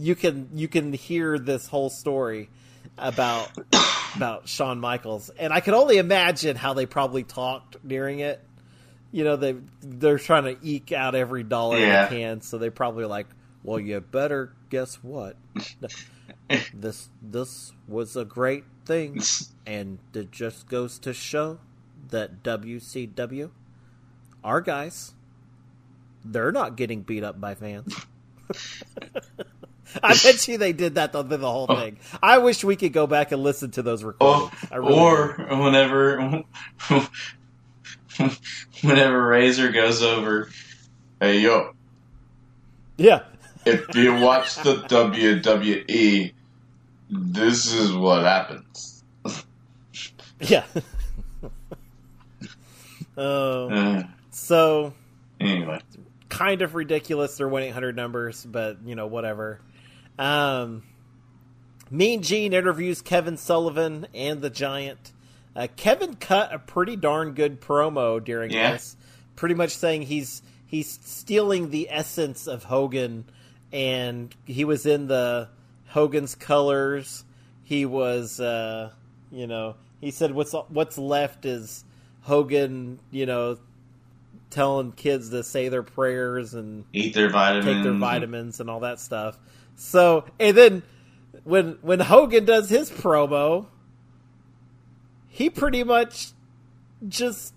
you can you can hear this whole story about [coughs] about Shawn Michaels, and I can only imagine how they probably talked during it. You know, they they're trying to eke out every dollar Yeah. they can, so they probably like, well, you better guess what. [laughs] this this was a great thing, and it just goes to show that WCW, our guys, they're not getting beat up by fans. [laughs] [laughs] I bet you they did that the, the whole thing. I wish we could go back and listen to those Oh, recordings. I really or do. whenever [laughs] whenever Razor goes over, hey yo, yeah, if you watch the WWE, this is what happens. yeah. [laughs] uh, so anyway, kind of ridiculous. They're one eight hundred numbers, but you know whatever. Um, Mean Gene interviews Kevin Sullivan and the Giant. Uh, Kevin cut a pretty darn good promo during yeah. this, pretty much saying he's he's stealing the essence of Hogan, and he was in the Hogan's colors. He was, uh, you know, he said what's what's left is Hogan, you know, telling kids to say their prayers and eat their vitamins, take their vitamins, and all that stuff. So, and then when when Hogan does his promo, he pretty much just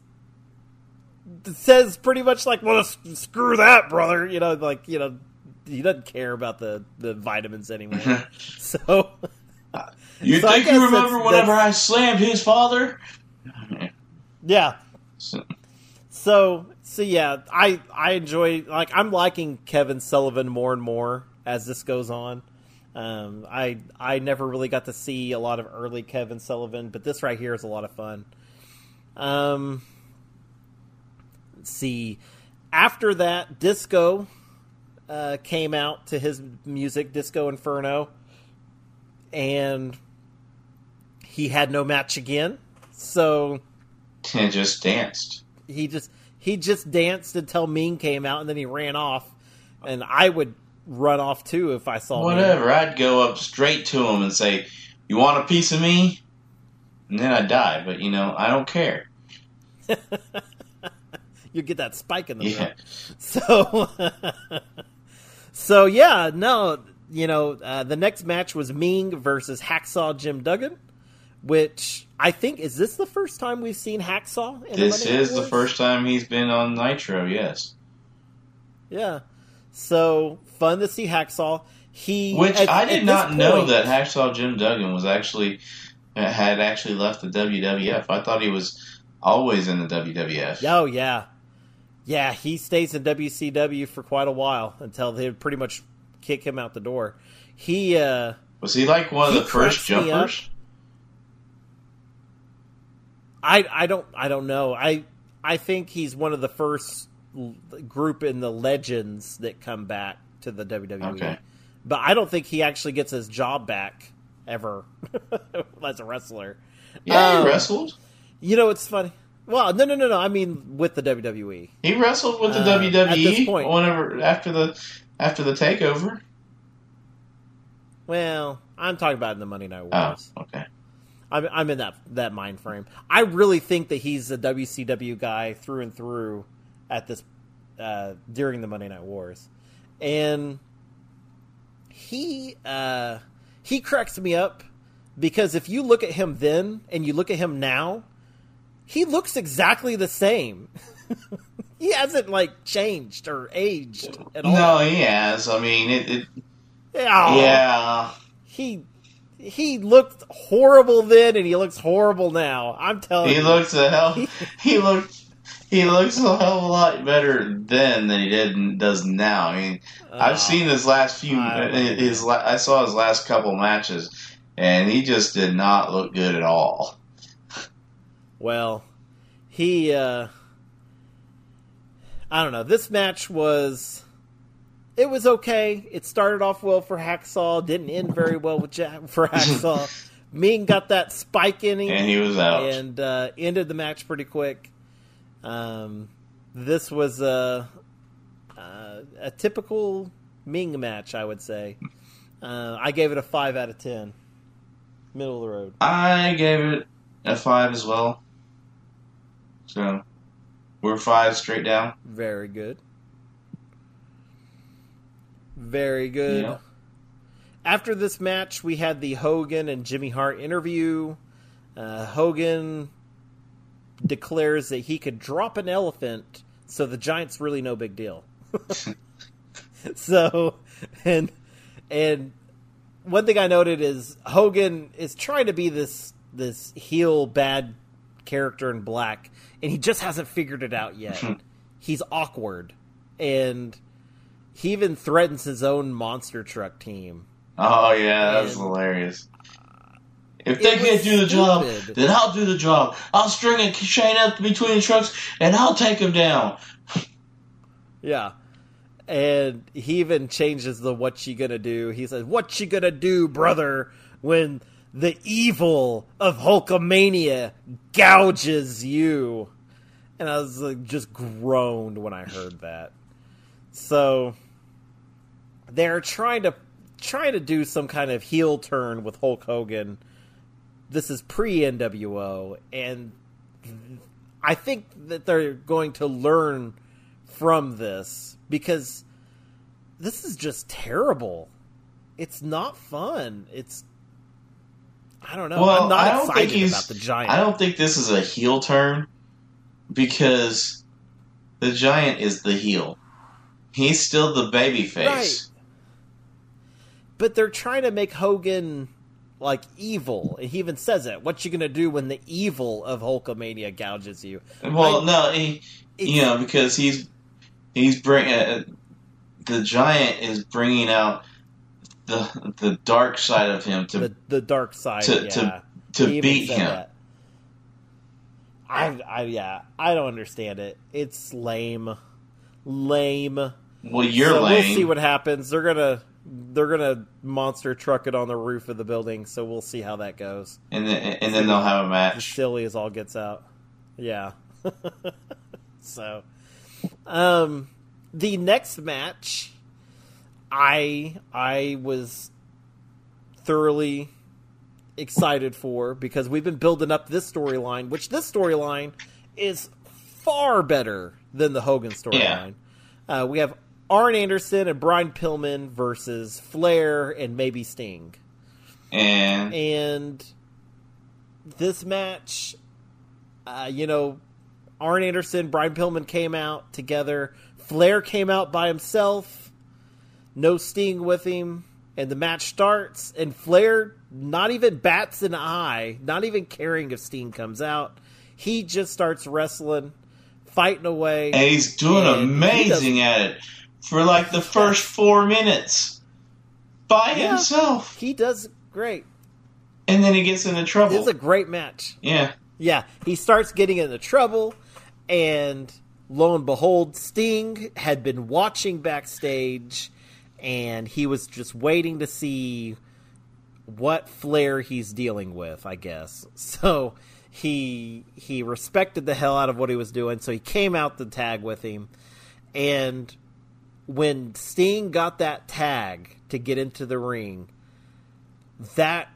says pretty much like, "Well, screw that, brother." You know, like you know, he doesn't care about the the vitamins anymore. [laughs] so, [laughs] you so think you remember that's, whenever that's, I slammed his father? Yeah. So. so, so yeah, I I enjoy like I'm liking Kevin Sullivan more and more as this goes on. Um, I I never really got to see a lot of early Kevin Sullivan, but this right here is a lot of fun. Um, see, after that, Disco uh, came out to his music, Disco Inferno, and he had no match again. So and just danced. He just he just danced until Mean came out, and then he ran off. And I would run off too if I saw whatever. I'd go up straight to him and say, "You want a piece of me?" And then I'd die. But you know, I don't care. [laughs] you get that spike in the yeah. [laughs] So, [laughs] so yeah, no, you know, uh, the next match was Meng versus Hacksaw Jim Duggan, which I think is this the first time we've seen Hacksaw. this is the first time he's been on Nitro. Yes. Yeah. So fun to see Hacksaw. He which at, I did not point, know that Hacksaw Jim Duggan was actually had actually left the WWF. I thought he was always in the WWF. Oh yeah, yeah. He stays in WCW for quite a while until they pretty much kick him out the door. He uh, was he like one of the first jumpers. I I don't I don't know. I I think he's one of the first group in the legends that come back to the WWE. Okay. But I don't think he actually gets his job back ever [laughs] as a wrestler. Yeah, um, he wrestled. You know, it's funny. Well, no, no, no, no. I mean, with the WWE, he wrestled with the uh, WWE at this point. Whenever after the after the takeover. Well, I'm talking about in the Monday Night Wars. Oh, okay. I'm, I'm in that that mind frame. I really think that he's a WCW guy through and through at this uh, during the Monday Night Wars, and he uh, he cracks me up because if you look at him then and you look at him now, he looks exactly the same. [laughs] he hasn't like changed or aged at all. No, he has. I mean, it. it oh, yeah. He he looked horrible then, and he looks horrible now. I'm telling he you, he looks a hell. [laughs] He looked. He looks a hell of a lot better then than he did does now. I mean, uh, I've seen his last few. His I saw his last couple matches, and he just did not look good at all. Well, he. uh I don't know. This match was it was okay. It started off well for Hacksaw, didn't end very well with Jack, [laughs] for Hacksaw. [laughs] Meng got that spike in him, and he was out, and uh, ended the match pretty quick. Um, this was a, a, a typical Meng match, I would say. Uh, I gave it a five out of ten, middle of the road. I gave it a five as well. So we're five straight down. Very good. Very good. Yeah. After this match, we had the Hogan and Jimmy Hart interview. Uh, Hogan declares that he could drop an elephant, so the Giant's really no big deal. [laughs] so, and and one thing I noted is Hogan is trying to be this this heel bad character in black, and he just hasn't figured it out yet. Hmm. He's awkward, and he even threatens his own monster truck team. Oh yeah, that's hilarious. If they can't do the job, then I'll do the job. I'll string a chain up between the trucks and I'll take them down. [laughs] yeah. And he even changes the what she gonna do. He says, What she gonna do, brother, when the evil of Hulkamania gouges you? And I was like just groaned when I heard that. So they're trying to trying to do some kind of heel turn with Hulk Hogan. This is pre NWO, and I think that they're going to learn from this because this is just terrible. It's not fun. It's I don't know. Well, I'm not I don't excited think he's, about the giant. I don't think this is a heel turn because the giant is the heel. He's still the baby face. Right but they're trying to make Hogan like evil. And he even says it. What you gonna do when the evil of Hulkamania gouges you? Well, like, no, he, you know, because he's he's bringing uh, the giant is bringing out the the dark side of him to the, the dark side to yeah. to, to beat him. That. I, I yeah, I don't understand it. It's lame, lame. Well, you're so lame. We'll see what happens. They're gonna they're gonna monster truck it on the roof of the building, so we'll see how that goes. And then and then they'll have a match. As silly as all gets out. Yeah. [laughs] so, um, the next match, I I was thoroughly excited for because we've been building up this storyline, which this storyline is far better than the Hogan storyline. Yeah. Uh, we have Arn Anderson and Brian Pillman versus Flair and maybe Sting. And and this match, uh, you know, Arn Anderson, Brian Pillman came out together. Flair came out by himself, no Sting with him, and the match starts. And Flair not even bats an eye, not even caring if Sting comes out. He just starts wrestling, fighting away, and he's doing and amazing at it for like the first four minutes by yeah, himself. He does great. And then he gets into trouble. It's a great match. Yeah. Yeah. He starts getting into trouble, and lo and behold, Sting had been watching backstage, and he was just waiting to see what Flair he's dealing with, I guess. [laughs] So he he respected the hell out of what he was doing, so he came out the tag with him, and when Sting got that tag to get into the ring, that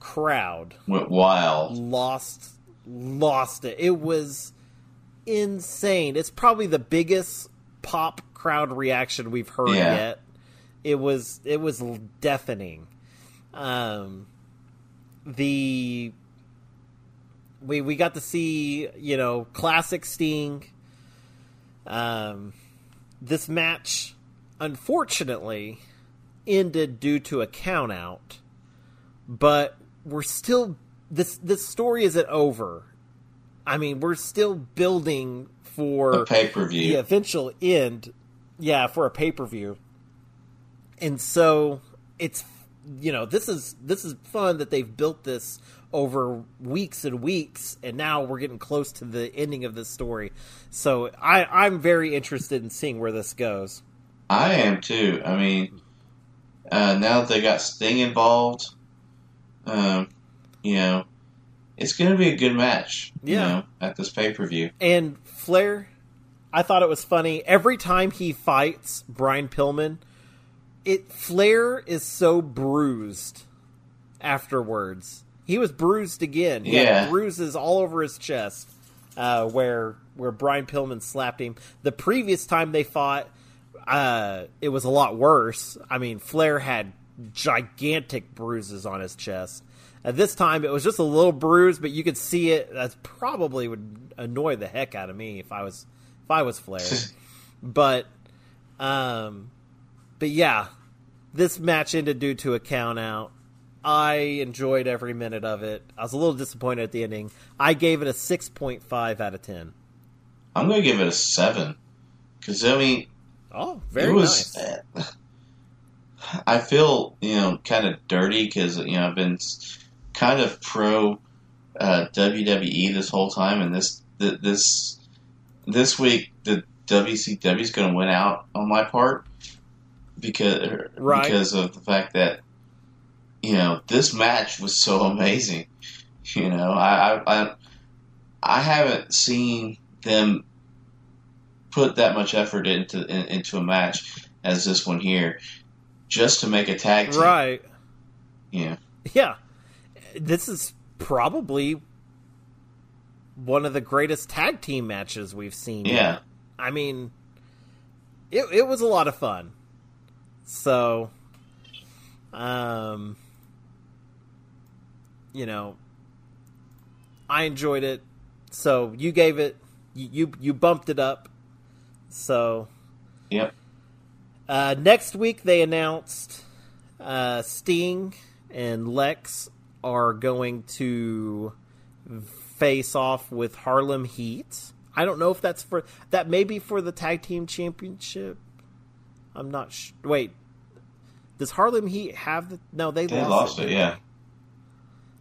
crowd went wild. Lost lost it. It was insane. It's probably the biggest pop crowd reaction we've heard yeah. yet. It was it was deafening. Um the we we got to see, you know, classic Sting. Um this match, unfortunately, ended due to a countout, but we're still this this story isn't over. I mean, we're still building for a pay per view, the eventual end. Yeah, for a pay per view, and so it's you know this is this is fun that they've built this over weeks and weeks, and now we're getting close to the ending of this story. So I, I'm very interested in seeing where this goes. I am too. I mean, uh, now that they got Sting involved, um, you know, it's going to be a good match. Yeah. You know, at this pay per view. And Flair, I thought it was funny. Every time he fights Brian Pillman, it Flair is so bruised afterwards he was bruised again. He yeah, had bruises all over his chest, uh, where where Brian Pillman slapped him. The previous time they fought, uh, it was a lot worse. I mean, Flair had gigantic bruises on his chest. At this time, it was just a little bruise, but you could see it. That probably would annoy the heck out of me if I was if I was Flair. [laughs] but, um, but yeah, this match ended due to a count out. I enjoyed every minute of it. I was a little disappointed at the ending. I gave it a 6.5 out of 10. I'm going to give it a 7. Because, I mean, Oh, very it was, nice. [sighs] I feel you know kind of dirty because you know I've been kind of pro uh, WWE this whole time, and this this this week the WCW is going to win out on my part because right. because of the fact that you know this match was so [laughs] amazing. You know, I I I haven't seen them put that much effort into in, into a match as this one here, just to make a tag team. Right. Yeah. Yeah. This is probably one of the greatest tag team matches we've seen. Yeah. Yet. I mean, it it was a lot of fun. So, um, you know, I enjoyed it. So you gave it, you you, you bumped it up. So, yep. Uh, next week they announced uh, Sting and Lex are going to face off with Harlem Heat. I don't know if that's for that may be for the tag team championship. I'm not sh- wait. Does Harlem Heat have the no? They, they lost, lost it. it yeah.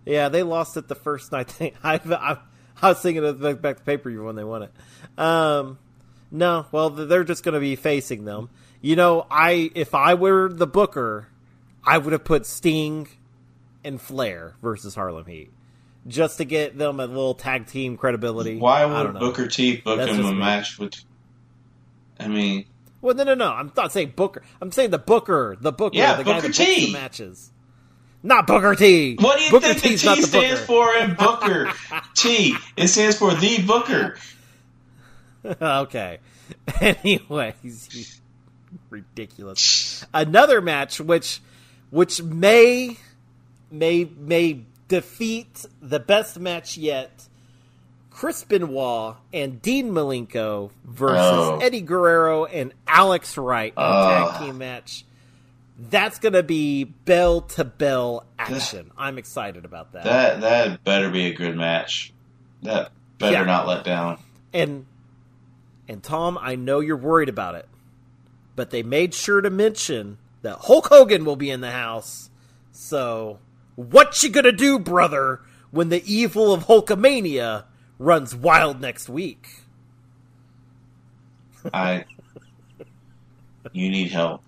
Yeah, they lost it the first night. [laughs] They, I, I, I was thinking of the back to pay per view when they won it. Um, no, well, they're just going to be facing them. You know, I if I were the booker, I would have put Sting and Flair versus Harlem Heat just to get them a little tag team credibility. Why would Booker T book That's him a me. match with? I mean, well, no, no, no. I'm not saying Booker. I'm saying the Booker, the Booker, yeah, the Booker guy that T. the matches. Not Booker T. What do you Booker think T's the T stands for in Booker T? It stands for the Booker. [laughs] okay. Anyways, ridiculous. Another match, which, which may, may, may defeat the best match yet. Chris Benoit and Dean Malenko versus oh. Eddie Guerrero and Alex Wright in a tag team match. That's gonna be bell to bell action. I'm excited about that. That that better be a good match. That better yeah. not let down. And and Tom, I know you're worried about it, but they made sure to mention that Hulk Hogan will be in the house. So what you gonna do, brother, when the evil of Hulkamania runs wild next week? I. You need help.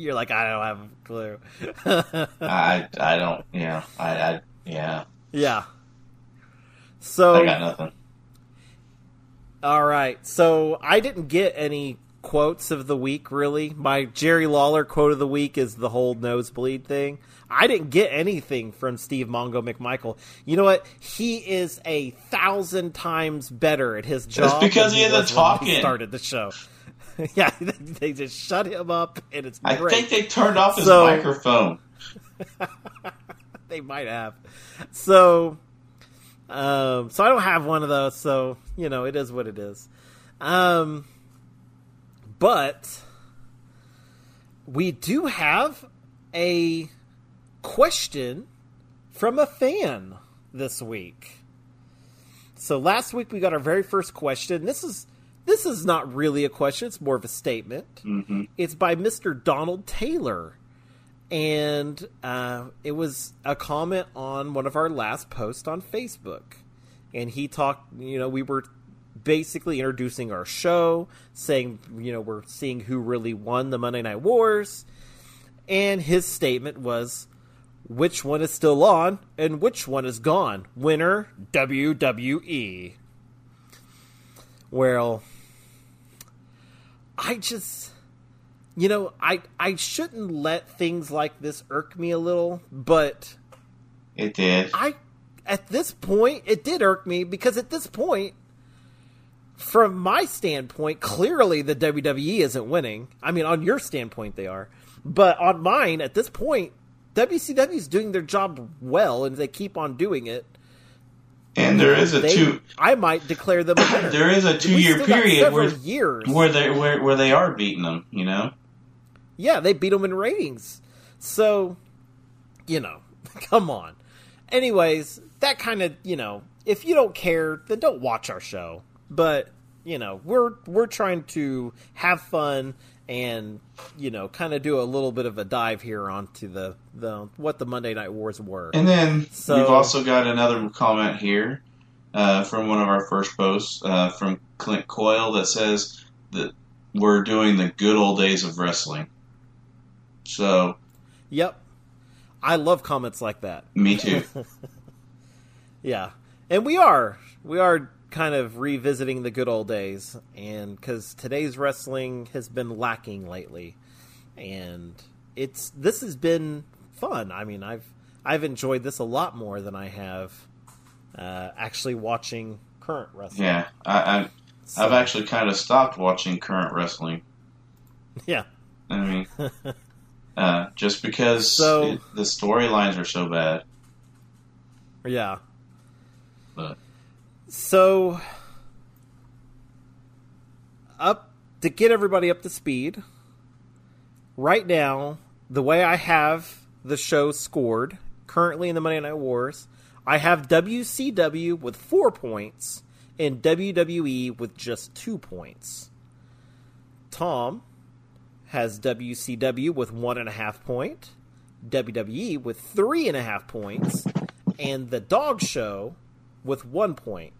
You're like I don't have a clue. [laughs] I I don't. Yeah. I, I yeah. Yeah. So I got nothing. All right. So I didn't get any quotes of the week really. My Jerry Lawler quote of the week is the whole nosebleed thing. I didn't get anything from Steve Mongo McMichael. You know what? He is a thousand times better at his job. That's because he, the talking. started the show. [laughs] yeah, they just shut him up, and it's. Great. I think they turned off his so, microphone. [laughs] they might have. So, um, so I don't have one of those. So you know, it is what it is. Um, but we do have a question from a fan this week. So last week we got our very first question. This is this is not really a question; it's more of a statement. Mm-hmm. It's by Mister Donald Taylor, and uh, it was a comment on one of our last posts on Facebook. And he talked. You know, we were basically introducing our show, saying you know we're seeing who really won the Monday Night Wars, and his statement was which one is still on and which one is gone. Winner WWE. Well, I just you know, I I shouldn't let things like this irk me a little, but it did. I at this point it did irk me because at this point from my standpoint, clearly the WWE isn't winning. I mean, on your standpoint, they are. But on mine, at this point, WCW is doing their job well, and they keep on doing it. And there is a they, two. I might declare them. there is a two-year period where years where they where where they are beating them. You know. Yeah, they beat them in ratings. So, you know, [laughs] come on. Anyways, that kind of you know, if you don't care, then don't watch our show. But you know, we're we're trying to have fun and you know, kind of do a little bit of a dive here onto the the what the Monday Night Wars were. And then so, we've also got another comment here uh, from one of our first posts uh, from Clint Coyle that says that we're doing the good old days of wrestling. So, yep, I love comments like that. Me too. [laughs] yeah, and we are we are kind of revisiting the good old days, and because today's wrestling has been lacking lately, and it's this has been fun. I mean, I've I've enjoyed this a lot more than I have uh, actually watching current wrestling. Yeah, I, I so. I've actually kind of stopped watching current wrestling. Yeah, I mean, [laughs] uh, just because so, it, the storylines are so bad. Yeah, but so, up to get everybody up to speed. Right now, the way I have the show scored currently in the Monday Night Wars, I have WCW with four points and WWE with just two points. Tom has WCW with one and a half point, WWE with three and a half points, and the Dog Show with one.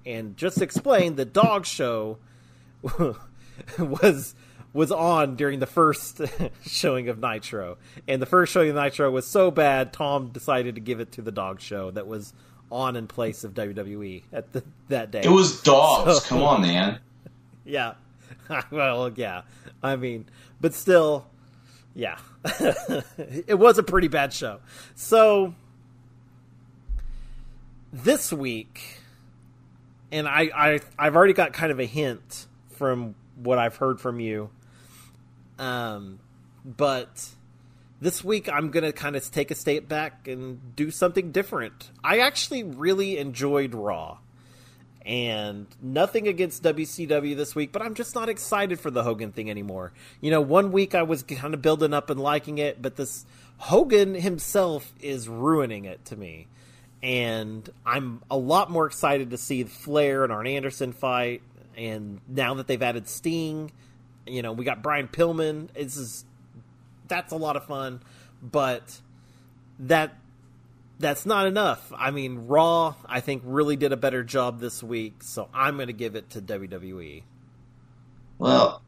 And just explain, the dog show [laughs] was was on during the first [laughs] showing of Nitro, and the first showing of Nitro was so bad, Tom decided to give it to the dog show that was on in place of WWE at the, that day. It was dogs. So, Come on, man. [laughs] Yeah. well, yeah. I mean, but still, yeah. it was a pretty bad show. So this week, and I, I I've already got kind of a hint from what I've heard from you. Um, but this week I'm gonna kind of take a step back and do something different. I actually really enjoyed Raw, and nothing against WCW this week, but I'm just not excited for the Hogan thing anymore. You know, one week I was kind of building up and liking it, but this Hogan himself is ruining it to me and I'm a lot more excited to see the Flair and Arn Anderson fight. And now that they've added Sting, you know, we got Brian Pillman. It's just, that's a lot of fun, but that that's not enough. I mean, Raw, I think, really did a better job this week, so I'm going to give it to WWE. Well,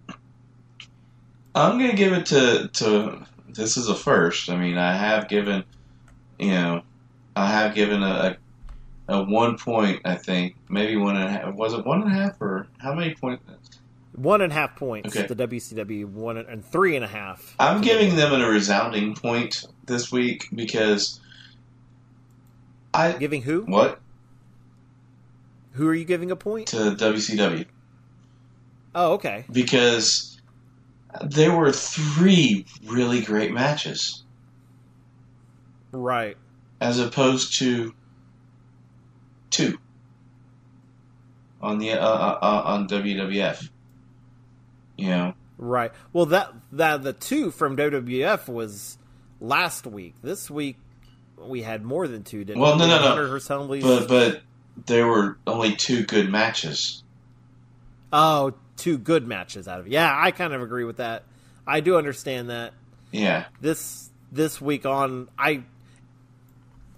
I'm going to give it to to. This is a first. I mean, I have given, you know, I have given a, a, a one point, I think, maybe one and a half. Was it one and a half or how many points? One and a half points. Okay. The WCW one and three and a half. I'm giving them a resounding point this week because I giving who what? Who are you giving a point to WCW? Oh, okay. Because there were three really great matches. Right as opposed to two on the uh, uh, uh, on WWF. You know, right? Well, that that the two from WWF was last week. This week we had more than two. Didn't well, we? no, no, no. But but there were only two good matches. Oh, two good matches out of it. Yeah, I kind of agree with that. I do understand that. Yeah. This this week on, I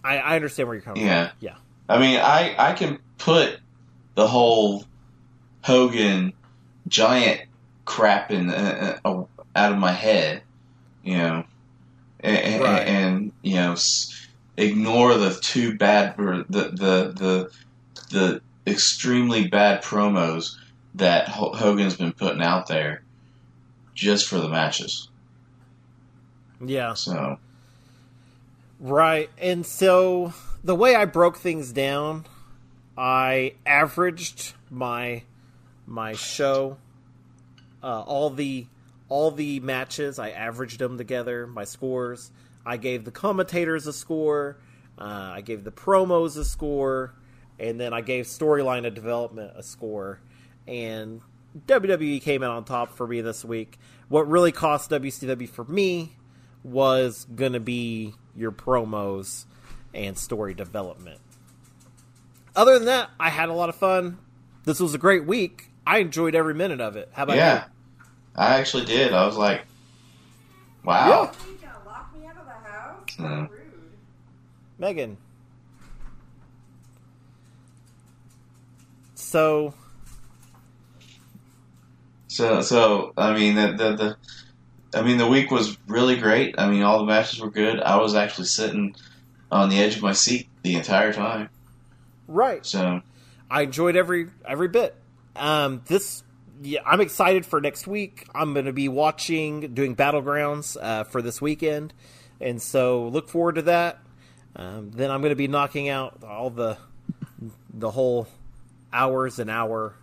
I, I understand where you're coming yeah. from. Yeah. I mean, I I can put the whole Hogan giant crap in uh, uh, out of my head, you know, and, right. and, and you know, ignore the two bad or the the the the extremely bad promos that Hogan's been putting out there just for the matches. Yeah. So Right. And so the way I broke things down, I averaged my my show uh, all the all the matches, I averaged them together, my scores. I gave the commentators a score, uh, I gave the promos a score, and then I gave storyline of development a score. And WWE came out on top for me this week. What really cost WCW for me was going to be your promos and story development. Other than that, I had a lot of fun. This was a great week. I enjoyed every minute of it. How about you? yeah, you? I actually did. I was like, wow. Yeah. Mm-hmm. Megan. So. So so I mean the, the the I mean the week was really great. I mean all the matches were good. I was actually sitting on the edge of my seat the entire time. Right. So I enjoyed every every bit. Um, this yeah, I'm excited for next week. I'm going to be watching doing battlegrounds uh, for this weekend, and so look forward to that. Um, then I'm going to be knocking out all the the whole hours and hour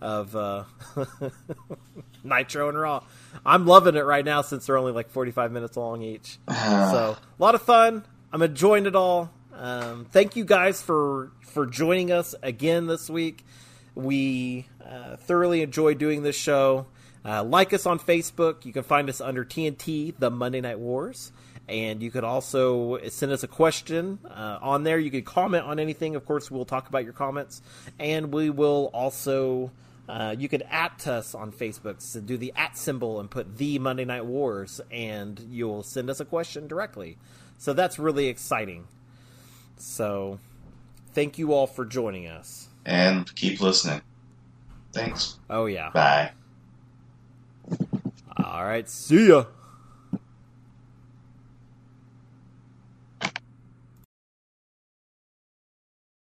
of uh, [laughs] Nitro and Raw. I'm loving it right now since they're only like 45 minutes long each. [sighs] so a lot of fun. I'm enjoying it all. Um, thank you guys for for joining us again this week. We uh, thoroughly enjoy doing this show. Uh, like us on Facebook. You can find us under TNT, the Monday Night Wars. And you could also send us a question uh, on there. You could comment on anything. Of course, we'll talk about your comments. And we will also, uh, you could at us on Facebook. So do the at symbol and put the Monday Night Wars, and you'll send us a question directly. So that's really exciting. So thank you all for joining us. And keep listening. Thanks. Oh, yeah. Bye. All right. See ya.